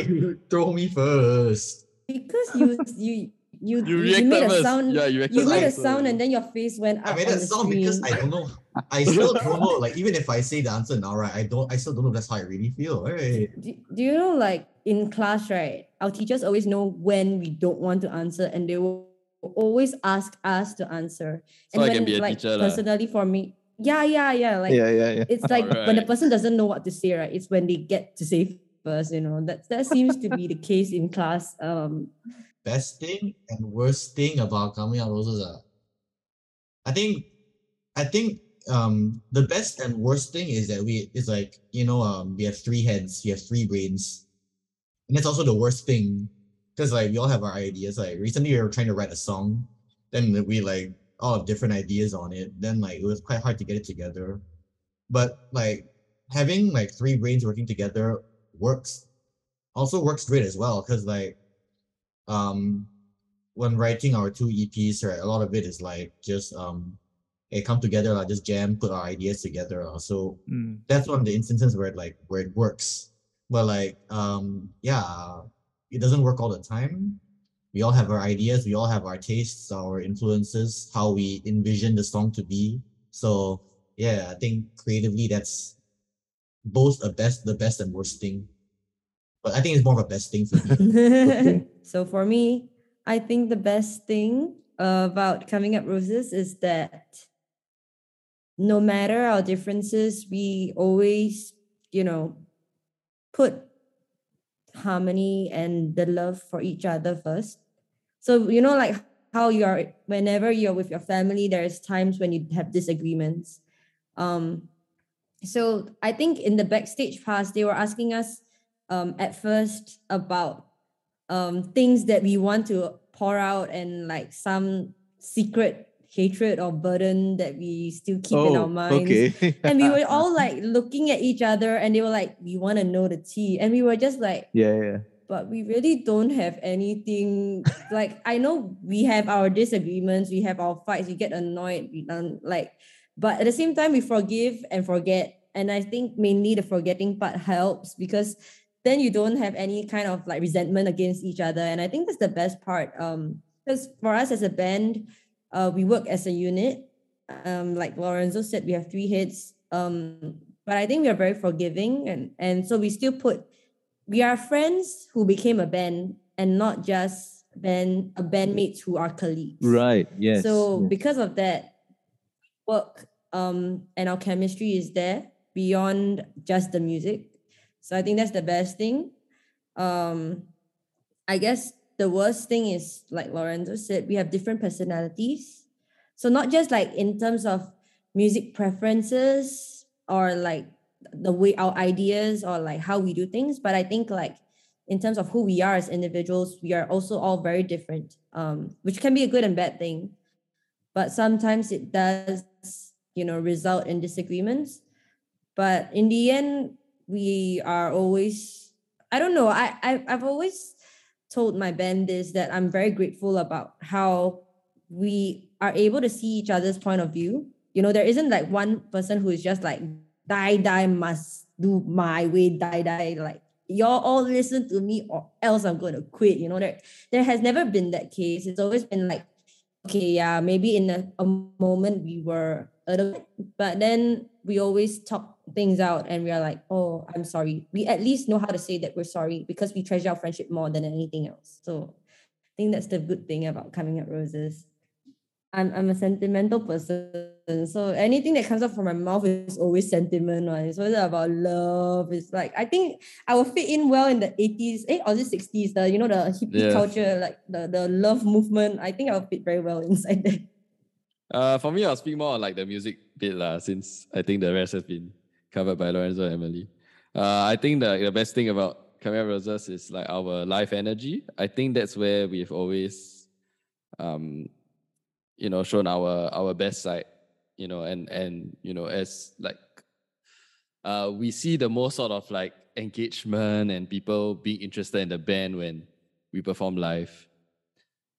Speaker 5: you throw me first?
Speaker 4: Because you you you
Speaker 2: you
Speaker 4: you made a
Speaker 2: first
Speaker 4: sound.
Speaker 2: yeah you
Speaker 4: You made a sound and then your face went up
Speaker 5: I made
Speaker 4: on
Speaker 5: that
Speaker 4: the
Speaker 5: sound because. I don't know. I still don't know. Like even if I say the answer now, right? I don't. I still don't know if that's how I really feel. Right?
Speaker 4: do, do you know like in class right our teachers always know when we don't want to answer and they will always ask us to answer
Speaker 2: So
Speaker 4: and
Speaker 2: I can be a
Speaker 4: like
Speaker 2: teacher lah.
Speaker 4: personally for me yeah yeah yeah like
Speaker 1: yeah, yeah, yeah.
Speaker 4: it's like when the person doesn't know what to say right it's when they get to say first you know that that seems to be the case in class um
Speaker 5: Best thing and worst thing about coming up roses are. I think, I think um the best and worst thing is that we is like you know um we have three heads, we have three brains, and that's also the worst thing because like we all have our ideas. Like recently we were trying to write a song, then we like all have different ideas on it. Then like it was quite hard to get it together, but like having like three brains working together works. Also works great as well because like um when writing our two EPs, right, a lot of it is like just um hey, come together, like just jam, put our ideas together. lah. So
Speaker 1: Mm.
Speaker 5: that's one of the instances where it like where it works. But like um yeah, it doesn't work all the time. We all have our ideas, we all have our tastes, our influences, how we envision the song to be. So yeah, I think creatively that's both a best, the best and worst thing. But I think it's more of a best thing for me.
Speaker 4: so for me, I think the best thing about coming up roses is that no matter our differences, we always, you know, put harmony and the love for each other first. So, you know, like how you are, whenever you're with your family, there's times when you have disagreements. Um, so I think in the backstage pass, they were asking us um, at first about um, things that we want to pour out and like some secret hatred or burden that we still keep in our minds.
Speaker 1: Oh, okay.
Speaker 4: and we were all like looking at each other and they were like, we want to know the tea. And we were just like,
Speaker 1: yeah, yeah.
Speaker 4: but we really don't have anything. like, I know we have our disagreements, we have our fights, we get annoyed, we don't like, but at the same time, we forgive and forget. And I think mainly the forgetting part helps because then you don't have any kind of like resentment against each other. And I think that's the best part. Um, because for us as a band, uh, we work as a unit. Um, like Lorenzo said, we have three hits. Um, but I think we are very forgiving, and and so we still put we are friends who became a band and not just band a bandmates who are colleagues.
Speaker 1: Right. Yes.
Speaker 4: So
Speaker 1: yes.
Speaker 4: because of that, work um and our chemistry is there beyond just the music. So I think that's the best thing. Um, I guess the worst thing is like Lorenzo said, we have different personalities. So not just like in terms of music preferences or like the way our ideas or like how we do things, but I think like in terms of who we are as individuals, we are also all very different, um, which can be a good and bad thing. But sometimes it does, you know, result in disagreements. But in the end, we are always, I don't know, I, I I've always told my band this that I'm very grateful about how we are able to see each other's point of view. You know, there isn't like one person who is just like die die must do my way die die like y'all all listen to me or else I'm going to quit. You know, there there has never been that case. It's always been like, okay, yeah, maybe in a, a moment we were but then we always talk things out and we are like, oh, I'm sorry. We at least know how to say that we're sorry because we treasure our friendship more than anything else. So I think that's the good thing about coming up roses. I'm I'm a sentimental person. So anything that comes out from my mouth is always sentiment. Right? It's always about love. It's like I think I will fit in well in the 80s, eh, or the 60s, the you know, the hippie
Speaker 2: Yeah.
Speaker 4: culture, like the, the love movement. I think I'll fit very well inside there.
Speaker 2: Uh, for me, I'll speak more on like the music bit lah, since I think the rest has been covered by Lorenzo and Emily. Uh, I think the, the best thing about Coming Up Roses is like our live energy. I think that's where we've always, um, you know, shown our our best side. You know, and and you know, as like, uh, we see the most sort of like engagement and people being interested in the band when we perform live.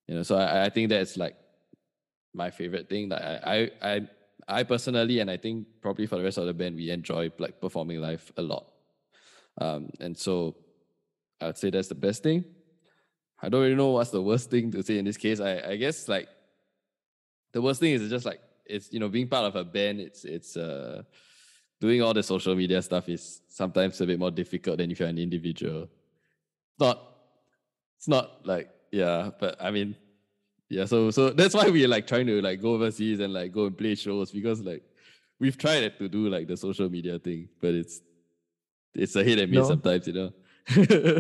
Speaker 2: You know, so I, I think that's like my favorite thing. Like I, I, I, I personally, and I think probably for the rest of the band, we enjoy like performing live a lot. Um, and so I'd say that's the best thing. I don't really know what's the worst thing to say in this case. I, I guess like the worst thing is just like it's you know being part of a band. It's it's uh doing all the social media stuff is sometimes a bit more difficult than if you're an individual. Not it's not like yeah, but I mean yeah, so so that's why we're like trying to like go overseas and like go and play shows because like we've tried to do like the social media thing, but it's it's a hit and miss
Speaker 1: No.
Speaker 2: sometimes, you know.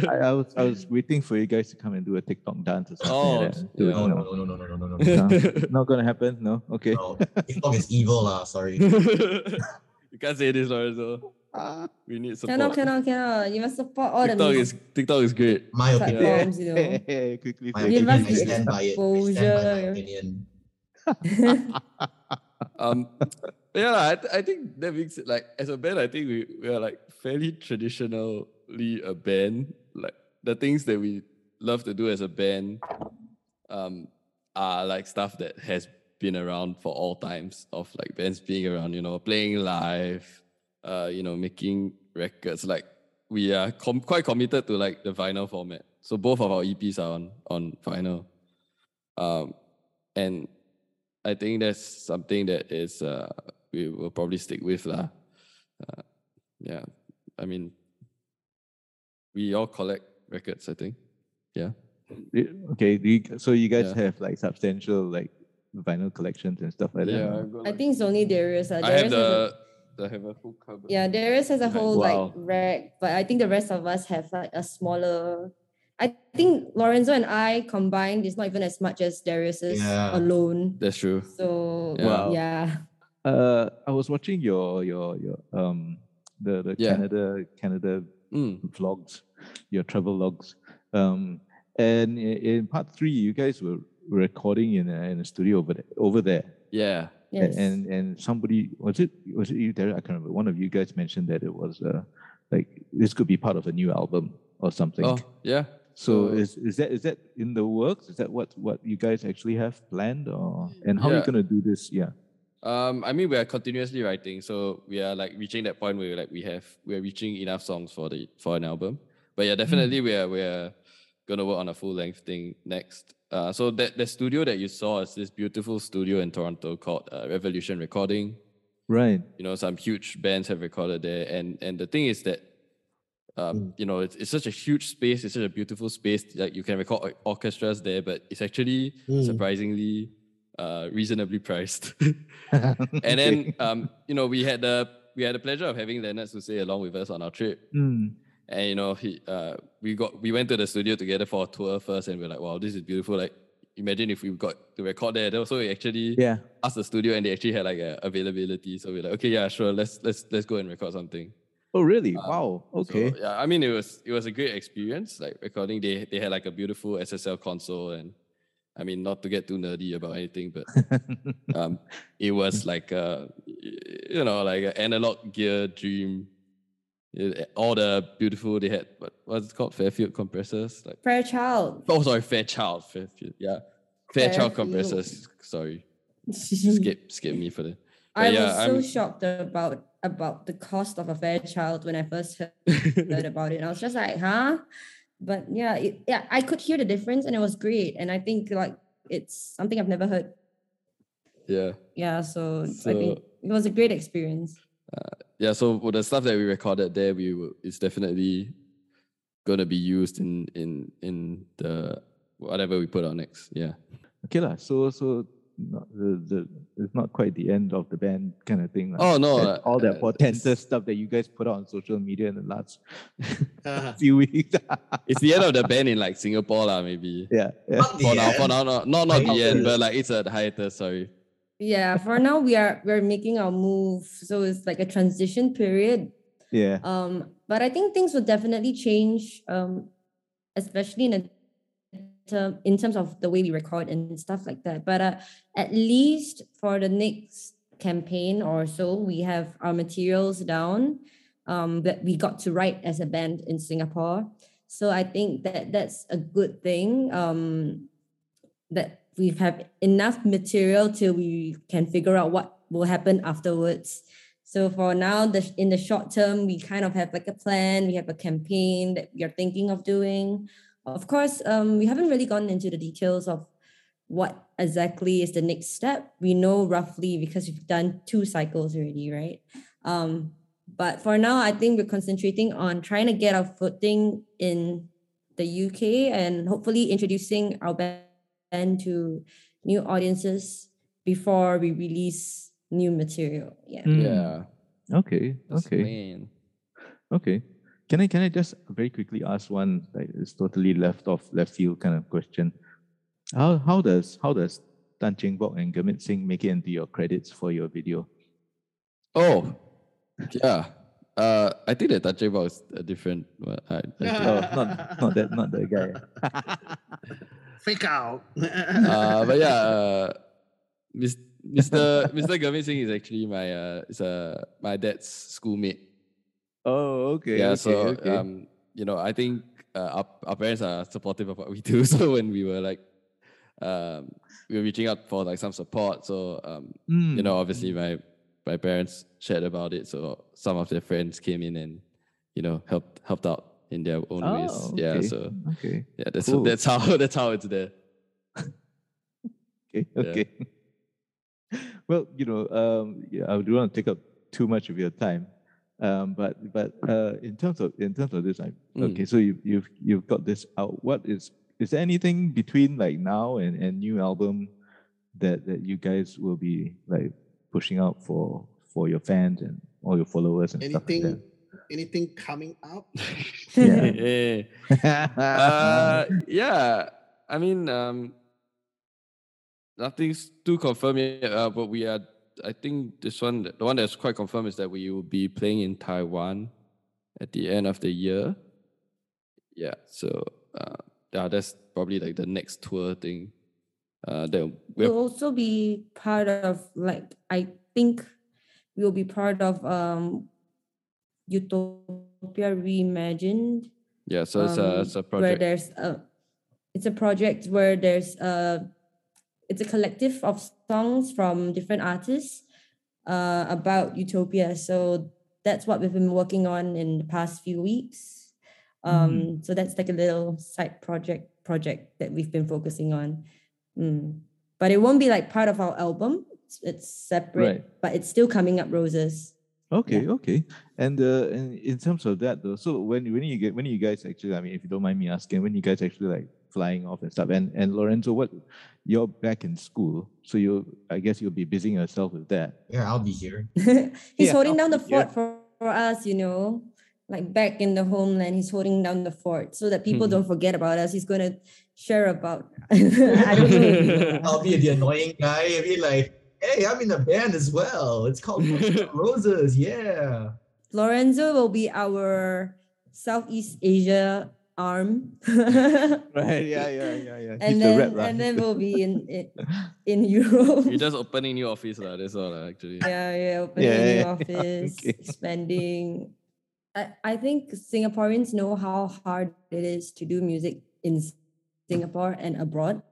Speaker 1: I, I was I was waiting for you guys to come and do a TikTok dance or something
Speaker 2: Oh,
Speaker 1: like that.
Speaker 2: Yeah.
Speaker 5: No,
Speaker 1: no.
Speaker 5: no, no, no, no, no, no, no, no.
Speaker 1: No, not gonna happen. No. Okay.
Speaker 5: no. TikTok is evil, lah. Sorry.
Speaker 2: you can't say this, Lorenzo.
Speaker 1: Ah.
Speaker 2: We need support.
Speaker 4: Cannot, cannot, cannot. You must support all the
Speaker 2: TikTok is TikTok is great.
Speaker 5: My opinion.
Speaker 4: platforms, you know.
Speaker 1: Quickly.
Speaker 5: My
Speaker 1: say
Speaker 4: You
Speaker 1: it.
Speaker 5: opinion.
Speaker 4: must
Speaker 5: I stand by it. I stand by my opinion.
Speaker 2: Um, yeah, I, th- I think that makes it like as a band, I think we, we are like fairly traditionally a band. Like the things that we love to do as a band, um, are like stuff that has been around for all times of like bands being around. You know, playing live, uh, you know, making records. Like we are com- quite committed to like the vinyl format. So both of our EPs are on on vinyl. Um, and I think that's something that is uh, we will probably stick with lah. Uh, yeah, I mean, we all collect records. I think. Yeah.
Speaker 1: Okay, do you, so you guys
Speaker 2: Yeah.
Speaker 1: have like substantial like vinyl collections and stuff like that.
Speaker 2: Yeah. I've got,
Speaker 4: I think it's only Darius. Uh,
Speaker 2: I have
Speaker 4: Darius has a-
Speaker 2: the. I have a full cupboard.
Speaker 4: Yeah, Darius has a
Speaker 2: Right.
Speaker 4: whole
Speaker 1: Wow.
Speaker 4: like rack, but I think the rest of us have like a smaller. I think Lorenzo and I combined is not even as much as Darius's
Speaker 5: Yeah.
Speaker 4: alone.
Speaker 2: That's true.
Speaker 4: So
Speaker 2: Yeah.
Speaker 1: Wow.
Speaker 4: yeah,
Speaker 1: Uh, I was watching your your your um the the
Speaker 2: Yeah.
Speaker 1: Canada Canada
Speaker 2: Mm.
Speaker 1: vlogs, your travel logs. Um, and i- in part three, you guys were recording in a, in a studio over there. Over there.
Speaker 2: Yeah.
Speaker 1: A-
Speaker 4: yes.
Speaker 1: And and somebody was it was it you Derek? I can't remember. One of you guys mentioned that it was uh like this could be part of a new album or something.
Speaker 2: Oh, yeah.
Speaker 1: so
Speaker 2: so-
Speaker 1: is is that is that in the works? Is that what what you guys actually have planned or and how are you gonna do this? Yeah.
Speaker 2: Um, I mean, we are continuously writing, so we are like reaching that point where like we have we are reaching enough songs for the for an album. But yeah, definitely we are we are gonna work on a full length thing next. Uh, so that the studio that you saw is this beautiful studio in Toronto called uh, Revolution Recording.
Speaker 1: Right.
Speaker 2: You know, some huge bands have recorded there, and and the thing is that. Um, You know, it's, it's such a huge space. It's such a beautiful space. Like you can record orchestras there, but it's actually
Speaker 3: Mm.
Speaker 2: surprisingly uh, reasonably priced. and then um, you know we had the we had the pleasure of having Leonard Susse along with us on our trip.
Speaker 1: Mm.
Speaker 2: And you know he uh, we got we went to the studio together for a tour first, and we are like, wow, this is beautiful. Like imagine if we got to record there. So we actually
Speaker 1: Yeah.
Speaker 2: asked the studio, and they actually had like a availability. So we're like, okay, yeah, sure, let's let's let's go and record something.
Speaker 1: Oh really? wow. Okay.
Speaker 2: So, yeah, I mean it was it was a great experience. Like recording, they they had like a beautiful SSL console, and I mean not to get too nerdy about anything, but um, it was like a you know like an analog gear dream. It- all the beautiful they had, what what's it called Fairfield compressors, like
Speaker 4: Fairchild.
Speaker 2: oh sorry Fairchild Fairfield yeah Fairchild
Speaker 4: Fairfield.
Speaker 2: compressors. Sorry, skip skip me for the.
Speaker 4: I
Speaker 2: yeah,
Speaker 4: was so
Speaker 2: I'm-
Speaker 4: shocked about about the cost of a Fairchild when I first heard, heard about it. I was just like, huh? But yeah, it, yeah, I could hear the difference, and it was great. And I think like it's something I've never heard.
Speaker 2: yeah.
Speaker 4: Yeah, so, I think it was a great experience.
Speaker 2: Uh, yeah so for the stuff that we recorded there we will, it's definitely gonna be used in in in the whatever we put out next yeah
Speaker 1: Okay lah. So so not the, the it's not quite the end of the band kind of thing. lah.
Speaker 2: Oh, no, uh,
Speaker 1: all that
Speaker 2: uh,
Speaker 1: portentous stuff that you guys put out on social media in the last
Speaker 3: Uh,
Speaker 1: few weeks.
Speaker 2: it's the end of the band in like singapore lah maybe
Speaker 1: yeah. Yeah.
Speaker 5: Not the
Speaker 2: for now for now not not, not the end but like it's a hiatus sorry
Speaker 4: Yeah, for now we are we're making our move, so it's like a transition period.
Speaker 1: Yeah.
Speaker 4: Um, but I think things will definitely change, um, especially in a term in terms of the way we record and stuff like that. But uh, at least for the next campaign or so, we have our materials down um, that we got to write as a band in Singapore. So I think that that's a good thing. Um, that we have enough material till we can figure out what will happen afterwards. So for now, the in the short term, we kind of have like a plan. We have a campaign that we are thinking of doing. Of course, um, we haven't really gone into the details of what exactly is the next step. We know roughly because we've done two cycles already, right? Um, but for now, I think we're concentrating on trying to get our footing in the UK and hopefully introducing our band to new audiences before we release new material. Yeah.
Speaker 1: Mm.
Speaker 2: yeah
Speaker 1: Okay.
Speaker 2: that's
Speaker 1: Okay.
Speaker 2: main.
Speaker 1: Okay. Can I can I just very quickly ask one like it's totally left off left field kind of question? How how does how does Tan Cheng Bok and Gurmit Singh make it into your credits for your video?
Speaker 2: oh yeah uh i think the Tan Cheng Bok is a different but I, I
Speaker 1: Oh, not not that not that guy.
Speaker 3: Fake out.
Speaker 2: uh, but yeah, uh, Mr. Mr. Gurmit Singh is actually my uh, is uh, my dad's schoolmate.
Speaker 1: Oh, okay.
Speaker 2: yeah,
Speaker 1: okay,
Speaker 2: so
Speaker 1: okay.
Speaker 2: um, you know, I think uh, our, our parents are supportive of what we do. So when we were like, um, we were reaching out for like some support. So um, you
Speaker 1: Mm.
Speaker 2: know, obviously my my parents shared about it. So some of their friends came in and you know helped helped out in their own ways.
Speaker 1: Oh,
Speaker 2: Yeah, so
Speaker 1: Okay.
Speaker 2: yeah, that's
Speaker 1: Cool.
Speaker 2: that's how that's how it's there.
Speaker 1: Okay.
Speaker 2: Yeah.
Speaker 1: Okay. well, you know, um, yeah, I don't want to take up too much of your time, um, but but uh, in terms of in terms of this, like,
Speaker 2: Mm.
Speaker 1: okay, so you, you've you've got this out. What is is there anything between like now and and new album that that you guys will be like pushing out for for your fans and all your followers and stuff like
Speaker 3: Anything anything coming up?
Speaker 1: Yeah.
Speaker 2: yeah. uh, yeah. I mean, um, nothing's too confirmed yet, uh, but we are. I think this one, the one that's quite confirmed, is that we will be playing in Taiwan at the end of the year. Yeah. So, uh, yeah, that's probably like the next tour thing. Uh, that we're
Speaker 4: We'll also be part of like I think we'll be part of um Utopia Reimagined.
Speaker 2: yeah. So it's a it's a
Speaker 4: um, where there's a it's a project where there's a it's a collective of songs from different artists uh, about utopia so that's what we've been working on in the past few weeks um, so that's like a little side project project that we've been focusing on Mm. but it won't be like part of our album it's, it's separate
Speaker 1: Right.
Speaker 4: but it's still coming up roses
Speaker 1: Okay, okay. And uh, and in terms of that though, so when when you get when you guys actually, I mean, if you don't mind me asking, when you guys actually like flying off and stuff, and and Lorenzo, what you're back in school, so you I guess you'll be busying yourself with that.
Speaker 5: Yeah, I'll be here.
Speaker 4: he's
Speaker 1: Yeah,
Speaker 4: holding down the fort for, for us, you know, like back in the homeland, he's holding down the fort so that people
Speaker 2: Mhm.
Speaker 4: don't forget about us. He's going to share about, I don't know. if you know that.
Speaker 5: I'll be the annoying guy. I'll be like, hey, I'm in a band as well. It's called Roses. Yeah.
Speaker 4: Lorenzo will be our Southeast Asia arm.
Speaker 1: Right. Yeah. Yeah. Yeah. Yeah.
Speaker 4: and then and then we'll be in in, in Europe.
Speaker 2: We're just opening new office, lah. That's all, lah, actually.
Speaker 4: yeah, yeah, opening
Speaker 1: Yeah,
Speaker 4: a new
Speaker 1: yeah,
Speaker 4: office,
Speaker 1: okay.
Speaker 4: expanding. I, I think Singaporeans know how hard it is to do music in Singapore and abroad.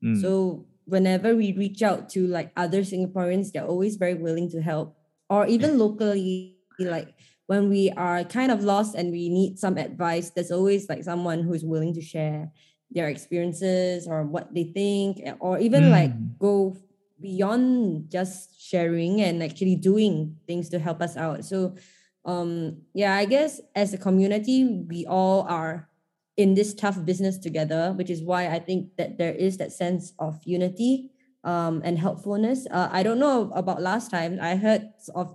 Speaker 1: Mm.
Speaker 4: So whenever we reach out to like other Singaporeans, they're always very willing to help. Or even locally, like when we are kind of lost and we need some advice, there's always like someone who's willing to share their experiences or what they think, or even like
Speaker 1: Mm.
Speaker 4: go beyond just sharing and actually doing things to help us out. So um yeah, I guess as a community, we all are in this tough business together, which is why I think that there is that sense of unity um, and helpfulness. Uh, I don't know about last time. I heard of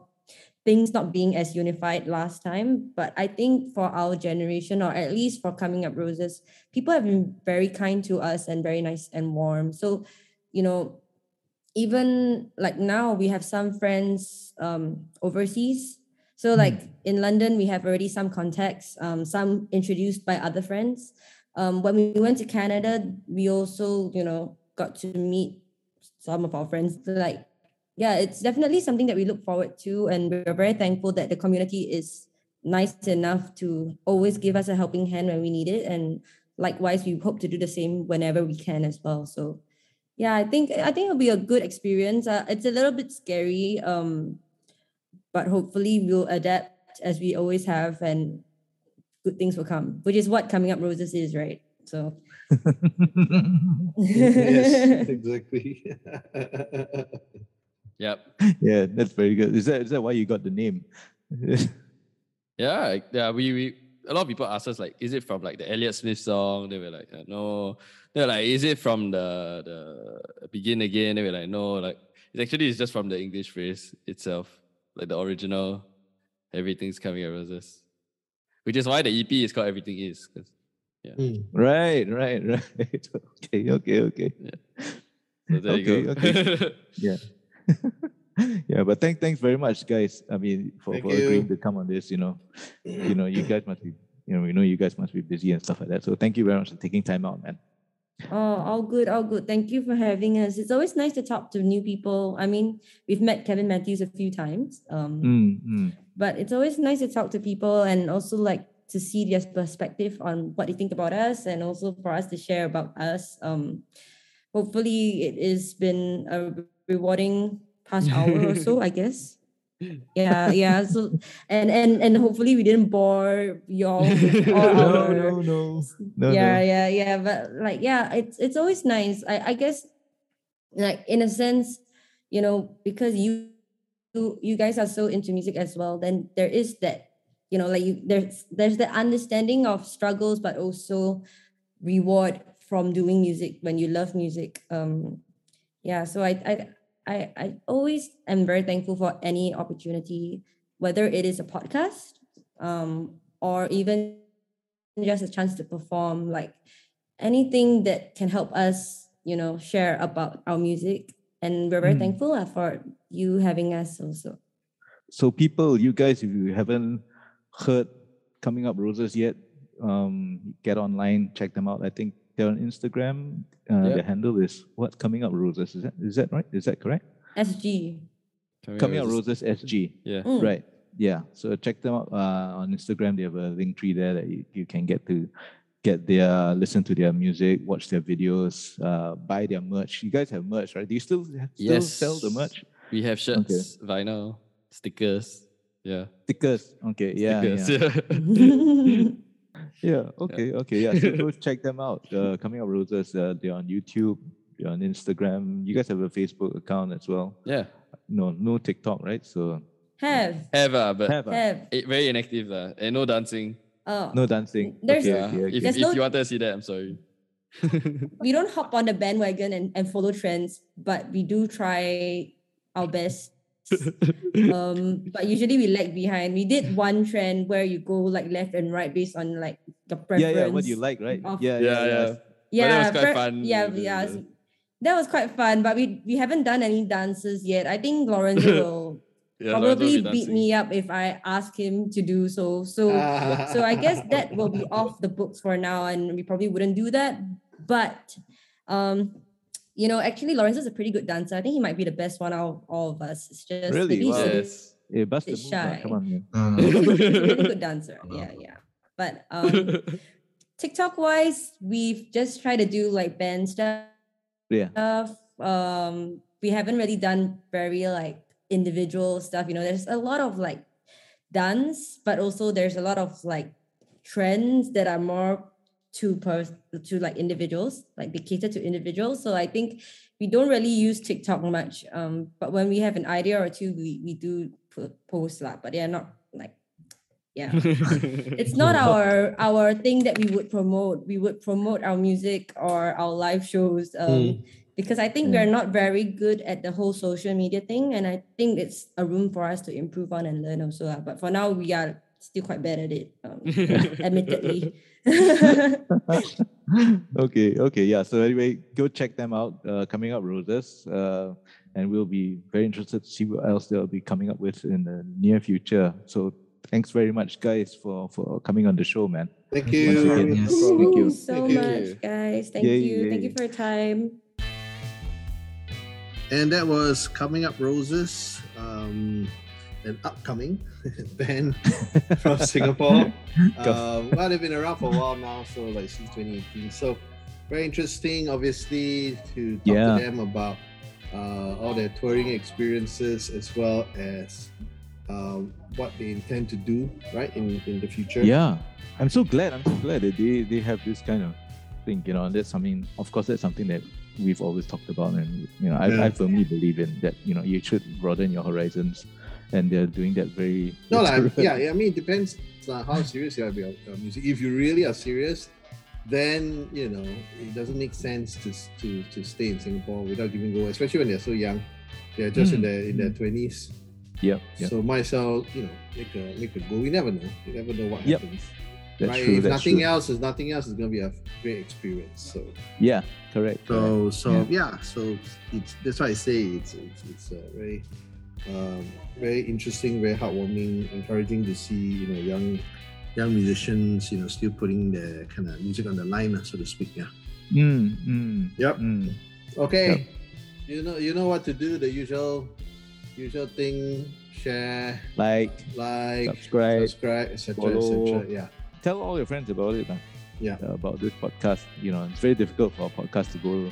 Speaker 4: things not being as unified last time, but I think for our generation, or at least for coming up roses, people have been very kind to us and very nice and warm. So, you know, even like now we have some friends um, overseas. So like in London, we have already some contacts, um, some introduced by other friends. Um, when we went to Canada, we also, you know, got to meet some of our friends. So Like, yeah, it's definitely something that we look forward to, and we're very thankful that the community is nice enough to always give us a helping hand when we need it, and likewise, we hope to do the same whenever we can as well. So, yeah, I think I think it'll be a good experience. Uh, it's a little bit scary, um, but hopefully we'll adapt as we always have, and good things will come. Which is what coming up roses is, right? So.
Speaker 3: yes, exactly.
Speaker 2: Yep.
Speaker 1: yeah, that's very good. Is that is that why you got the name?
Speaker 2: Yeah, yeah. We, we a lot of people ask us like, is it from like the Elliott Smith song? They were like, uh, no. They're like, is it from the the Begin Again? They were like, no. Like, it actually is just from the English phrase itself, like the original. Everything's coming up roses, which is why the EP is called Everything Is. 'cause-
Speaker 3: Hmm.
Speaker 1: right, right, right. Okay, okay, okay.
Speaker 2: So there
Speaker 1: Okay,
Speaker 2: you go.
Speaker 1: okay. Yeah. yeah, but thank thanks very much, guys. I mean, for,
Speaker 3: Thank
Speaker 1: for agreeing to come on this, you know. You know, you guys must be you know, we know you guys must be busy and stuff like that. So thank you very much for taking time out, man.
Speaker 4: Oh, all good, all good. Thank you for having us. It's always nice to talk to new people. I mean, we've met Kevin Matthews a few times, um,
Speaker 1: Mm, mm.
Speaker 4: but it's always nice to talk to people and also like to see their perspective on what they think about us, and also for us to share about us. Um, hopefully, it has been a rewarding past hour or so. I guess. Yeah, yeah. So and and and hopefully we didn't bore y'all
Speaker 1: no, no, no, no,
Speaker 4: yeah,
Speaker 1: no.
Speaker 4: yeah, yeah. But like, yeah, it's it's always nice. I I guess, like in a sense, you know, because you you you guys are so into music as well. Then there is that, you know, like you there's there's the understanding of struggles, but also reward from doing music when you love music. Um, yeah. So I I I I always am very thankful for any opportunity, whether it is a podcast, um, or even just a chance to perform like anything that can help us you know share about our music and we're very
Speaker 1: Mm.
Speaker 4: thankful uh, for you having us also
Speaker 1: So people, you guys, if you haven't heard Coming Up Roses yet, um, get online, check them out. I think they're on Instagram. Uh,
Speaker 2: Yep.
Speaker 1: The handle is what Coming Up Roses. Is that is that right? Is that correct?
Speaker 4: sg
Speaker 1: Coming Up Roses SG.
Speaker 2: Yeah.
Speaker 4: Mm.
Speaker 1: Right. Yeah. So check them out uh, on Instagram. They have a Linktree there that you, you can get to get their listen to their music, watch their videos, uh, buy their merch. You guys have merch, right? Do you still still
Speaker 2: Yes.
Speaker 1: sell the merch?
Speaker 2: We have shirts, vinyl, stickers. Yeah.
Speaker 1: Stickers. Okay. Yeah.
Speaker 2: stickers.
Speaker 1: Yeah. Yeah. Okay. Okay. Yeah. So go check them out. Uh, Coming Up Roses. Uh, they're on YouTube. They're on Instagram. You guys have a Facebook account as well.
Speaker 2: yeah.
Speaker 1: No, no TikTok, right? So
Speaker 4: have
Speaker 2: Have uh, but
Speaker 1: have, ah?
Speaker 4: have
Speaker 2: eh, very inactive uh, and no dancing.
Speaker 4: oh
Speaker 1: no dancing.
Speaker 4: There's-
Speaker 1: okay,
Speaker 2: Yeah.
Speaker 1: okay, okay.
Speaker 2: If,
Speaker 4: There's
Speaker 2: if
Speaker 4: no-
Speaker 2: you wanted to see that, I'm sorry.
Speaker 4: we don't hop on the bandwagon and, and follow trends but we do try our best um but usually we lag behind we did one trend where you go like left and right based on like the preference
Speaker 1: yeah, yeah. What you like, right?
Speaker 4: of-
Speaker 1: Yeah,
Speaker 2: yeah,
Speaker 1: yeah,
Speaker 2: yeah.
Speaker 4: yeah
Speaker 2: that was quite
Speaker 4: ver-
Speaker 2: fun.
Speaker 4: yeah
Speaker 2: The-
Speaker 4: yeah
Speaker 2: the-
Speaker 4: that was quite fun but we we haven't done any dances yet i think lorenzo will
Speaker 2: Yeah, Lorenzo will
Speaker 4: probably
Speaker 2: be
Speaker 4: beat me up if i ask him to do so so
Speaker 3: Ah.
Speaker 4: so I guess that will be off the books for now, and we probably wouldn't do that. But um, you know, actually, Lawrence is a pretty good dancer. I think he might be the best one out of all of us. It's just
Speaker 1: Really?
Speaker 4: maybe he's a bit-
Speaker 2: Yes.
Speaker 1: Hey, bust the
Speaker 4: Bit
Speaker 1: move,
Speaker 4: shy.
Speaker 1: Come on, man.
Speaker 5: Uh,
Speaker 4: he's a really good dancer.
Speaker 5: Wow.
Speaker 4: Yeah, yeah. But um, TikTok wise, we've just tried to do like band stuff.
Speaker 1: Yeah. Stuff.
Speaker 4: Um, we haven't really done very like individual stuff. You know, there's a lot of like dance, but also there's a lot of like trends that are more to pers- to like individuals, like they cater to individuals. So I think we don't really use TikTok much. Um, but when we have an idea or two, we we do post lah. But they are not like yeah it's not our our thing that we would promote we would promote our music or our live shows um because i think we're not very good at the whole social media thing and i think it's a room for us to improve on and learn also but for now we are still quite bad at it um, admittedly
Speaker 1: okay, okay, yeah. So anyway, go check them out. Uh, coming up roses, uh, and we'll be very interested to see what else they'll be coming up with in the near future. So thanks very much, guys, for for coming on the show, man.
Speaker 3: Thank
Speaker 1: Once
Speaker 3: you.
Speaker 1: again,
Speaker 5: Yes.
Speaker 1: Thank you.
Speaker 4: So
Speaker 3: Thank you.
Speaker 4: much guys thank
Speaker 1: Yay,
Speaker 4: you thank you for your time
Speaker 3: And that was Coming Up Roses, um, an upcoming band from Singapore. um, well, they've been around for a while now, so like since 2018. So very interesting, obviously, to talk
Speaker 1: Yeah.
Speaker 3: to them about uh, all their touring experiences as well as um, what they intend to do right in, in the future.
Speaker 1: Yeah, I'm so glad. I'm so glad that they they have this kind of thing. You know, and that's something. Of course, that's something that we've always talked about, and you know, I,
Speaker 3: Yeah.
Speaker 1: I firmly believe in that. You know, you should broaden your horizons, and they're doing that very.
Speaker 3: No, like, yeah, I mean, it depends on how serious you are about your music. If you really are serious, then you know it doesn't make sense to to to stay in Singapore without giving go, especially when they're so young. They're just in
Speaker 1: Mm,
Speaker 3: their in their twenties.
Speaker 1: Yeah. yep.
Speaker 3: So might as well, you know, make a make a go. We never know. You never know what
Speaker 1: Yep.
Speaker 3: happens.
Speaker 1: That's
Speaker 3: right?
Speaker 1: true.
Speaker 3: if
Speaker 1: that's
Speaker 3: nothing
Speaker 1: true.
Speaker 3: else is nothing else, it's gonna be a great experience. So
Speaker 1: Yeah, correct. correct.
Speaker 3: so so
Speaker 1: Yeah.
Speaker 3: yeah. So it's that's why I say it's it's, it's a very um, very interesting, very heartwarming, encouraging to see you know young young musicians you know still putting their kind of music on the line, uh, so to speak. Yeah.
Speaker 1: Mm, mm,
Speaker 3: Yep.
Speaker 1: mm.
Speaker 3: Okay. You know you know what to do. The usual usual thing. Share,
Speaker 1: Like,
Speaker 3: like,
Speaker 1: subscribe,
Speaker 3: subscribe, etc.
Speaker 1: follow.
Speaker 3: etc. Yeah.
Speaker 1: tell all your friends about it. lah.
Speaker 3: Yeah.
Speaker 1: uh, about this podcast. You know, it's very difficult for a podcast to go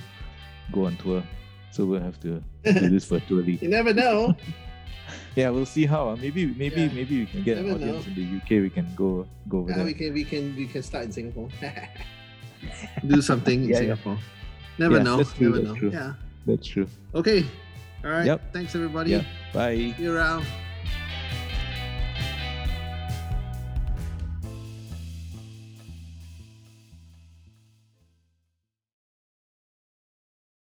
Speaker 1: go on tour, so we'll have to do this virtually.
Speaker 3: You never know.
Speaker 1: Yeah, we'll see how. uh, Maybe maybe
Speaker 3: Yeah.
Speaker 1: maybe we can get an audience
Speaker 3: know.
Speaker 1: in the UK. We can go go over
Speaker 3: Yeah,
Speaker 1: there.
Speaker 3: we can we can we can start in Singapore. Do something in
Speaker 1: Yeah.
Speaker 3: Singapore. Never know.
Speaker 1: that's true,
Speaker 3: Never know.
Speaker 1: true.
Speaker 3: Yeah.
Speaker 1: That's true.
Speaker 3: Okay. All right.
Speaker 1: Yep.
Speaker 3: Thanks everybody.
Speaker 1: Yeah. Bye.
Speaker 3: You're out.